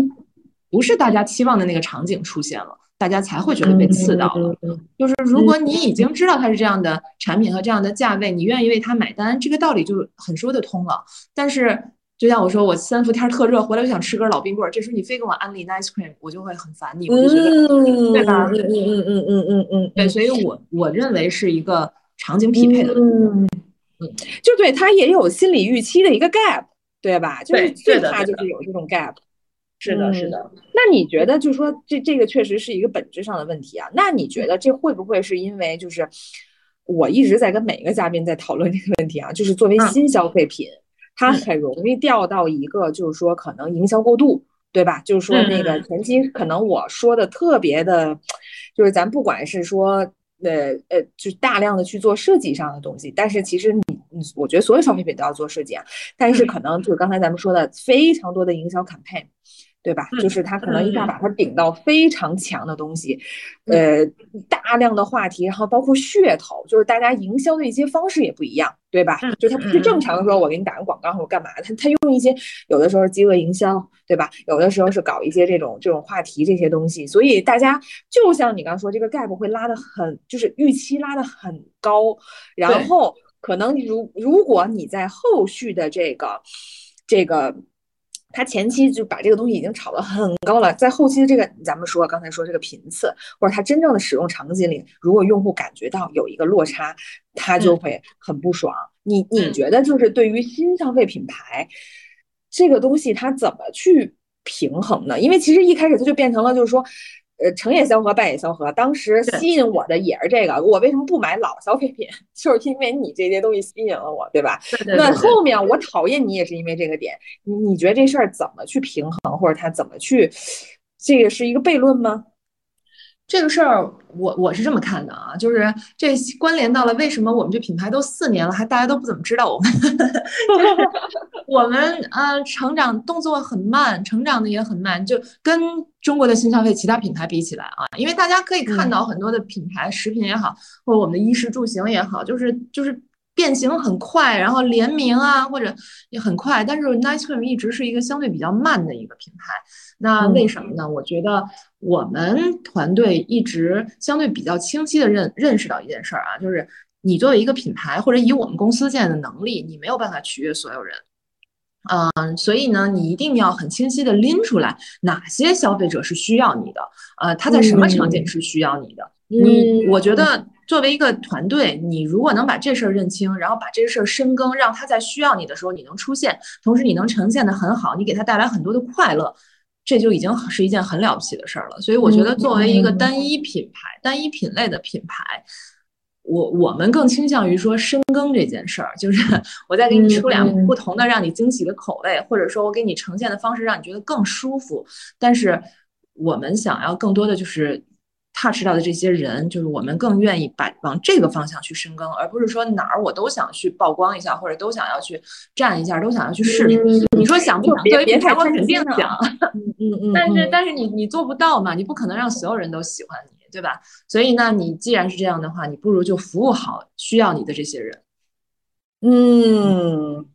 不是大家期望的那个场景出现了。大家才会觉得被刺到了。就是如果你已经知道它是这样的产品和这样的价位，你愿意为它买单，这个道理就很说得通了。但是，就像我说，我三伏天特热，回来就想吃根老冰棍儿，这时候你非给我安利 ice cream，我就会很烦你，我就觉得，对吧？嗯嗯嗯嗯嗯嗯，对，所以我我认为是一个场景匹配的。嗯嗯，就对他也有心理预期的一个 gap，对吧？就是最怕就是有这种 gap。是的，是的。那你觉得，就是说，这这个确实是一个本质上的问题啊。那你觉得这会不会是因为，就是我一直在跟每一个嘉宾在讨论这个问题啊？就是作为新消费品，它很容易掉到一个，就是说可能营销过度，对吧？就是说那个前期可能我说的特别的，就是咱不管是说呃呃，就大量的去做设计上的东西，但是其实你你，我觉得所有消费品都要做设计啊。但是可能就是刚才咱们说的非常多的营销 campaign。对吧？就是他可能一下把它顶到非常强的东西，呃，大量的话题，然后包括噱头，就是大家营销的一些方式也不一样，对吧？就他不是正常的说，我给你打个广告或者干嘛，他他用一些有的时候饥饿营销，对吧？有的时候是搞一些这种这种话题这些东西，所以大家就像你刚说，这个 gap 会拉的很，就是预期拉的很高，然后可能如如果你在后续的这个这个。他前期就把这个东西已经炒得很高了，在后期的这个，咱们说刚才说这个频次，或者他真正的使用场景里，如果用户感觉到有一个落差，他就会很不爽。你你觉得就是对于新消费品牌这个东西，它怎么去平衡呢？因为其实一开始它就变成了就是说。呃，成也萧何，败也萧何。当时吸引我的也是这个，我为什么不买老消费品？就是因为你这些东西吸引了我，对吧？那后面我讨厌你也是因为这个点。你你觉得这事儿怎么去平衡，或者他怎么去？这个是一个悖论吗？这个事儿，我我是这么看的啊，就是这关联到了为什么我们这品牌都四年了，还大家都不怎么知道我们。我们呃，成长动作很慢，成长的也很慢，就跟中国的新消费其他品牌比起来啊，因为大家可以看到很多的品牌，食品也好，或者我们的衣食住行也好，就是就是。变形很快，然后联名啊，或者也很快，但是 Nice Cream 一直是一个相对比较慢的一个品牌。那为什么呢？我觉得我们团队一直相对比较清晰的认认识到一件事儿啊，就是你作为一个品牌，或者以我们公司现在的能力，你没有办法取悦所有人。嗯，所以呢，你一定要很清晰的拎出来哪些消费者是需要你的，呃，他在什么场景是需要你的。你，我觉得。作为一个团队，你如果能把这事儿认清，然后把这事儿深耕，让他在需要你的时候你能出现，同时你能呈现的很好，你给他带来很多的快乐，这就已经是一件很了不起的事儿了。所以我觉得，作为一个单一品牌、单一品类的品牌，我我们更倾向于说深耕这件事儿，就是 我再给你出两个不同的让你惊喜的口味，或者说我给你呈现的方式让你觉得更舒服。但是我们想要更多的就是。Touch 到的这些人，就是我们更愿意把往这个方向去深耕，而不是说哪儿我都想去曝光一下，或者都想要去站一下，都想要去试试。你说想不想？作为品牌，我肯定想。嗯嗯嗯。但是但是你你做不到嘛？你不可能让所有人都喜欢你，对吧？所以那你既然是这样的话，你不如就服务好需要你的这些人。嗯。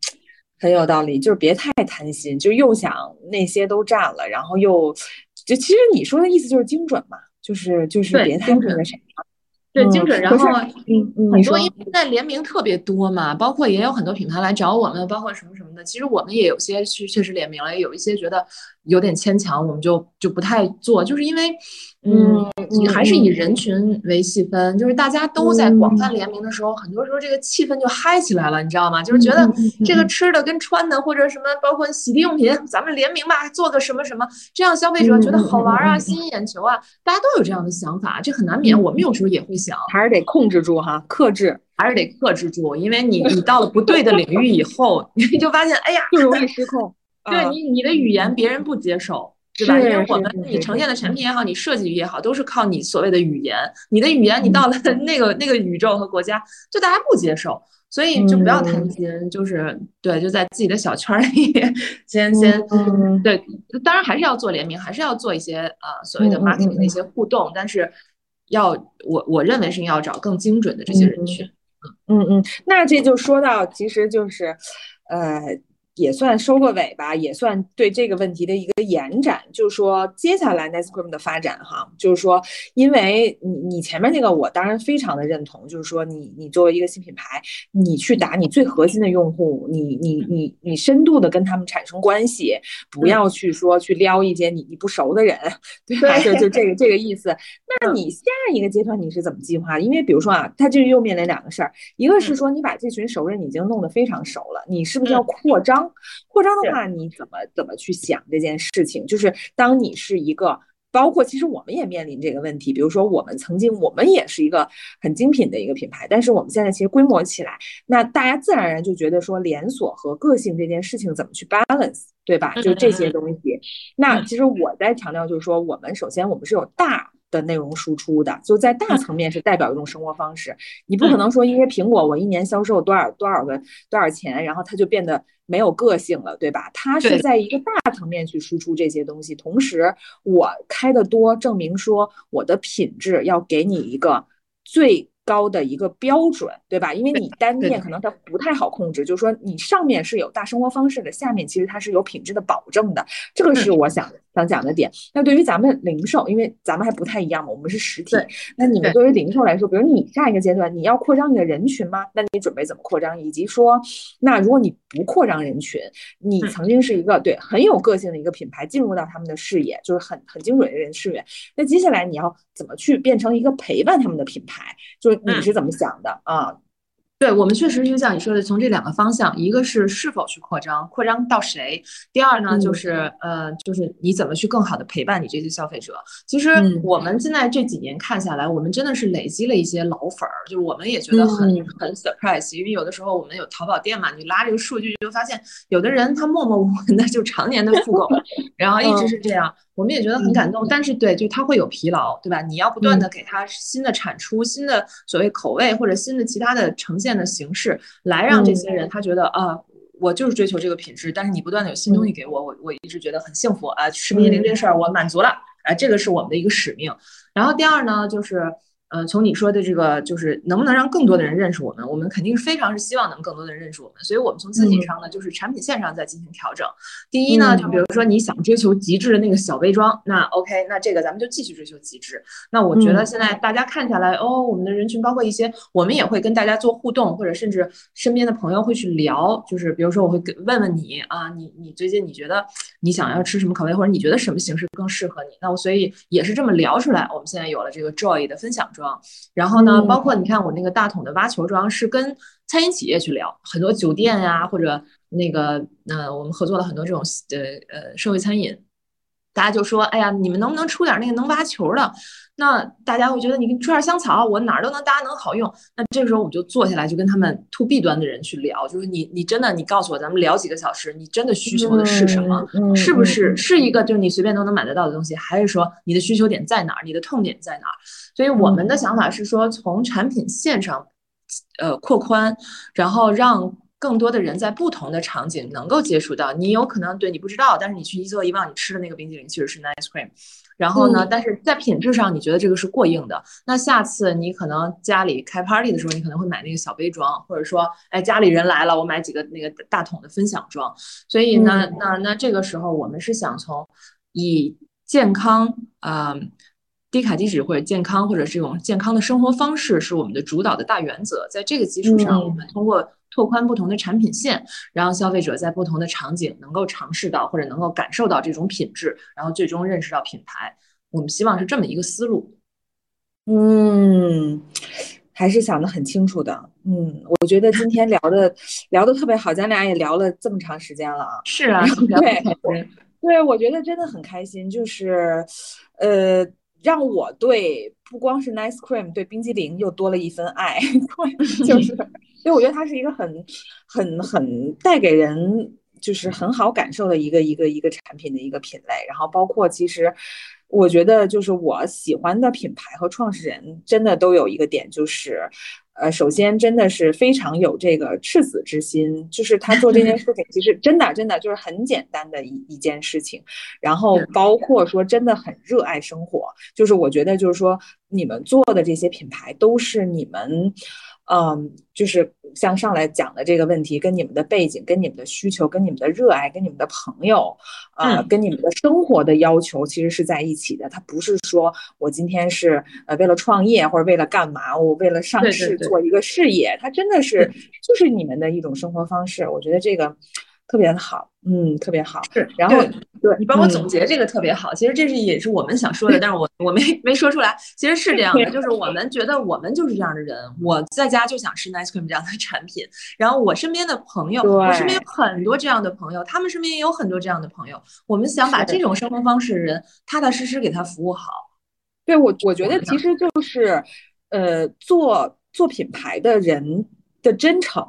很有道理，就是别太贪心，就又想那些都占了，然后又就其实你说的意思就是精准嘛，就是就是别太那个啥。对，精准。然后嗯，很多因为现在联名特别多嘛，包括也有很多品牌来找我们，包括什么什么的。其实我们也有些是确实联名了，也有一些觉得有点牵强，我们就就不太做，就是因为。嗯，你还是以人群为细分，就是大家都在广泛联名的时候，很多时候这个气氛就嗨起来了，你知道吗？就是觉得这个吃的跟穿的或者什么，包括洗涤用品，咱们联名吧，做个什么什么，这样消费者觉得好玩啊，吸引眼球啊，大家都有这样的想法，这很难免。我们有时候也会想，还是得控制住哈，克制，还是得克制住，因为你你到了不对的领域以后，你就发现，哎呀，就容易失控。对你，你的语言别人不接受。对吧？因为我们你呈现的产品也好，你设计也好，都是靠你所谓的语言。你的语言，你到了那个那个宇宙和国家，就大家不接受，所以就不要贪心，就是对，就在自己的小圈里先先对。当然还是要做联名，还是要做一些呃所谓的 marketing 的一些互动，但是要我我认为是要找更精准的这些人群。嗯嗯，那这就说到，其实就是呃。也算收个尾吧，也算对这个问题的一个延展。就是说，接下来 Nescream 的发展，哈，就是说，因为你你前面那个，我当然非常的认同。就是说，你你作为一个新品牌，你去打你最核心的用户，你你你你深度的跟他们产生关系，不要去说去撩一些你你不熟的人，对吧？就就 这个这个意思。那你下一个阶段你是怎么计划？因为比如说啊，它这又面临两个事儿，一个是说你把这群熟人已经弄得非常熟了，你是不是要扩张？扩张的话，你怎么怎么去想这件事情？就是当你是一个，包括其实我们也面临这个问题。比如说，我们曾经我们也是一个很精品的一个品牌，但是我们现在其实规模起来，那大家自然而然就觉得说连锁和个性这件事情怎么去 balance，对吧？就这些东西。那其实我在强调就是说，我们首先我们是有大。的内容输出的，就在大层面是代表一种生活方式。你不可能说，因为苹果我一年销售多少多少个多少钱，然后它就变得没有个性了，对吧？它是在一个大层面去输出这些东西。同时，我开的多，证明说我的品质要给你一个最高的一个标准，对吧？因为你单面可能它不太好控制，就是说你上面是有大生活方式的，下面其实它是有品质的保证的。这个是我想。想讲的点，那对于咱们零售，因为咱们还不太一样嘛，我们是实体。那你们作为零售来说，比如你下一个阶段你要扩张你的人群吗？那你准备怎么扩张？以及说，那如果你不扩张人群，你曾经是一个对很有个性的一个品牌，进入到他们的视野，就是很很精准的人视野。那接下来你要怎么去变成一个陪伴他们的品牌？就是你是怎么想的啊？对我们确实就像你说的，从这两个方向，一个是是否去扩张，扩张到谁；第二呢，就是呃，就是你怎么去更好的陪伴你这些消费者。其实我们现在这几年看下来，我们真的是累积了一些老粉儿，就是我们也觉得很很 surprise，因为有的时候我们有淘宝店嘛，你拉这个数据就发现，有的人他默默无闻的就常年的复购，然后一直是这样。我们也觉得很感动，但是对，就他会有疲劳，对吧？你要不断的给他新的产出、新的所谓口味或者新的其他的呈现的形式，来让这些人他觉得啊，我就是追求这个品质。但是你不断的有新东西给我，我我一直觉得很幸福啊。视频零这个事儿我满足了，啊，这个是我们的一个使命。然后第二呢，就是。呃，从你说的这个，就是能不能让更多的人认识我们？我们肯定是非常是希望能更多的人认识我们，所以我们从自己上呢，就是产品线上在进行调整。第一呢，就比如说你想追求极致的那个小杯装，那 OK，那这个咱们就继续追求极致。那我觉得现在大家看下来，哦，我们的人群包括一些，我们也会跟大家做互动，或者甚至身边的朋友会去聊，就是比如说我会问问你啊，你你最近你觉得你想要吃什么口味，或者你觉得什么形式更适合你？那我所以也是这么聊出来，我们现在有了这个 Joy 的分享。装，然后呢，包括你看我那个大桶的挖球装是跟餐饮企业去聊，很多酒店呀或者那个，呃，我们合作了很多这种呃呃社会餐饮，大家就说，哎呀，你们能不能出点那个能挖球的？那大家会觉得你出点香草，我哪儿都能搭，能好用。那这个时候我们就坐下来，就跟他们 to B 端的人去聊，就是你你真的你告诉我，咱们聊几个小时，你真的需求的是什么？是不是是一个就是你随便都能买得到的东西，还是说你的需求点在哪儿？你的痛点在哪儿？所以我们的想法是说，从产品线上，呃，扩宽，然后让更多的人在不同的场景能够接触到。你有可能对你不知道，但是你去一做一望，你吃的那个冰淇淋其实是 nice cream。然后呢，但是在品质上你觉得这个是过硬的，那下次你可能家里开 party 的时候，你可能会买那个小杯装，或者说，哎，家里人来了，我买几个那个大桶的分享装。所以呢，那那这个时候我们是想从以健康啊。低卡低脂或者健康或者这种健康的生活方式是我们的主导的大原则，在这个基础上，我们通过拓宽不同的产品线，让消费者在不同的场景能够尝试到或者能够感受到这种品质，然后最终认识到品牌。我们希望是这么一个思路。嗯，还是想得很清楚的。嗯，我觉得今天聊的聊的特别好，咱俩也聊了这么长时间了啊。是啊，对，对，我觉得真的很开心，就是呃。让我对不光是 Nice Cream，对冰激凌又多了一份爱，就是，所以我觉得它是一个很、很、很带给人就是很好感受的一个、一个、一个产品的一个品类。然后包括其实，我觉得就是我喜欢的品牌和创始人真的都有一个点，就是。呃，首先真的是非常有这个赤子之心，就是他做这件事情，其实真的真的就是很简单的一一件事情，然后包括说真的很热爱生活，就是我觉得就是说你们做的这些品牌都是你们。嗯，就是像上来讲的这个问题，跟你们的背景、跟你们的需求、跟你们的热爱、跟你们的朋友，啊，跟你们的生活的要求，其实是在一起的。它不是说我今天是呃为了创业或者为了干嘛，我为了上市做一个事业，它真的是就是你们的一种生活方式。我觉得这个。特别的好，嗯，特别好。是，然后对你帮我总结这个特别好。其实这是也是我们想说的，但是我我没没说出来。其实是这样的，就是我们觉得我们就是这样的人。我在家就想吃 Nice Cream 这样的产品，然后我身边的朋友，我身边有很多这样的朋友，他们身边也有很多这样的朋友。我们想把这种生活方式的人，踏踏实实给他服务好。对我，我觉得其实就是，呃，做做品牌的人的真诚。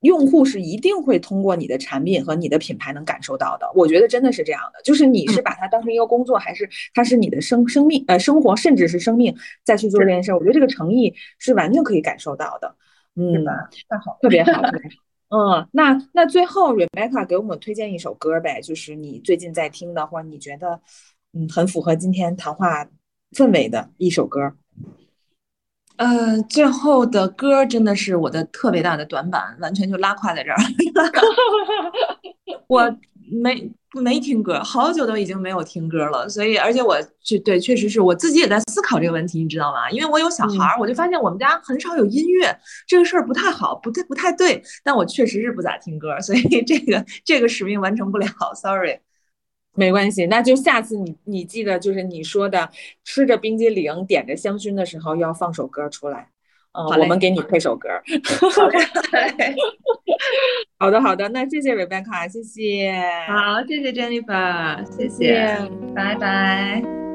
用户是一定会通过你的产品和你的品牌能感受到的，我觉得真的是这样的。就是你是把它当成一个工作，还是它是你的生生命呃生活，甚至是生命再去做这件事？我觉得这个诚意是完全可以感受到的。嗯，那好，特别好，特别好。嗯，那那最后 Rebecca 给我们推荐一首歌呗，就是你最近在听的，或者你觉得嗯很符合今天谈话氛围的一首歌。呃，最后的歌真的是我的特别大的短板，完全就拉胯在这儿。我没没听歌，好久都已经没有听歌了。所以，而且我就对，确实是我自己也在思考这个问题，你知道吗？因为我有小孩儿，我就发现我们家很少有音乐，这个事儿不太好，不太不太对。但我确实是不咋听歌，所以这个这个使命完成不了，sorry。没关系，那就下次你你记得，就是你说的吃着冰激凌点着香薰的时候要放首歌出来，嗯，我们给你配首歌。好 的好的，那谢谢 Rebecca，谢谢。好，谢谢 Jennifer，谢谢，拜拜。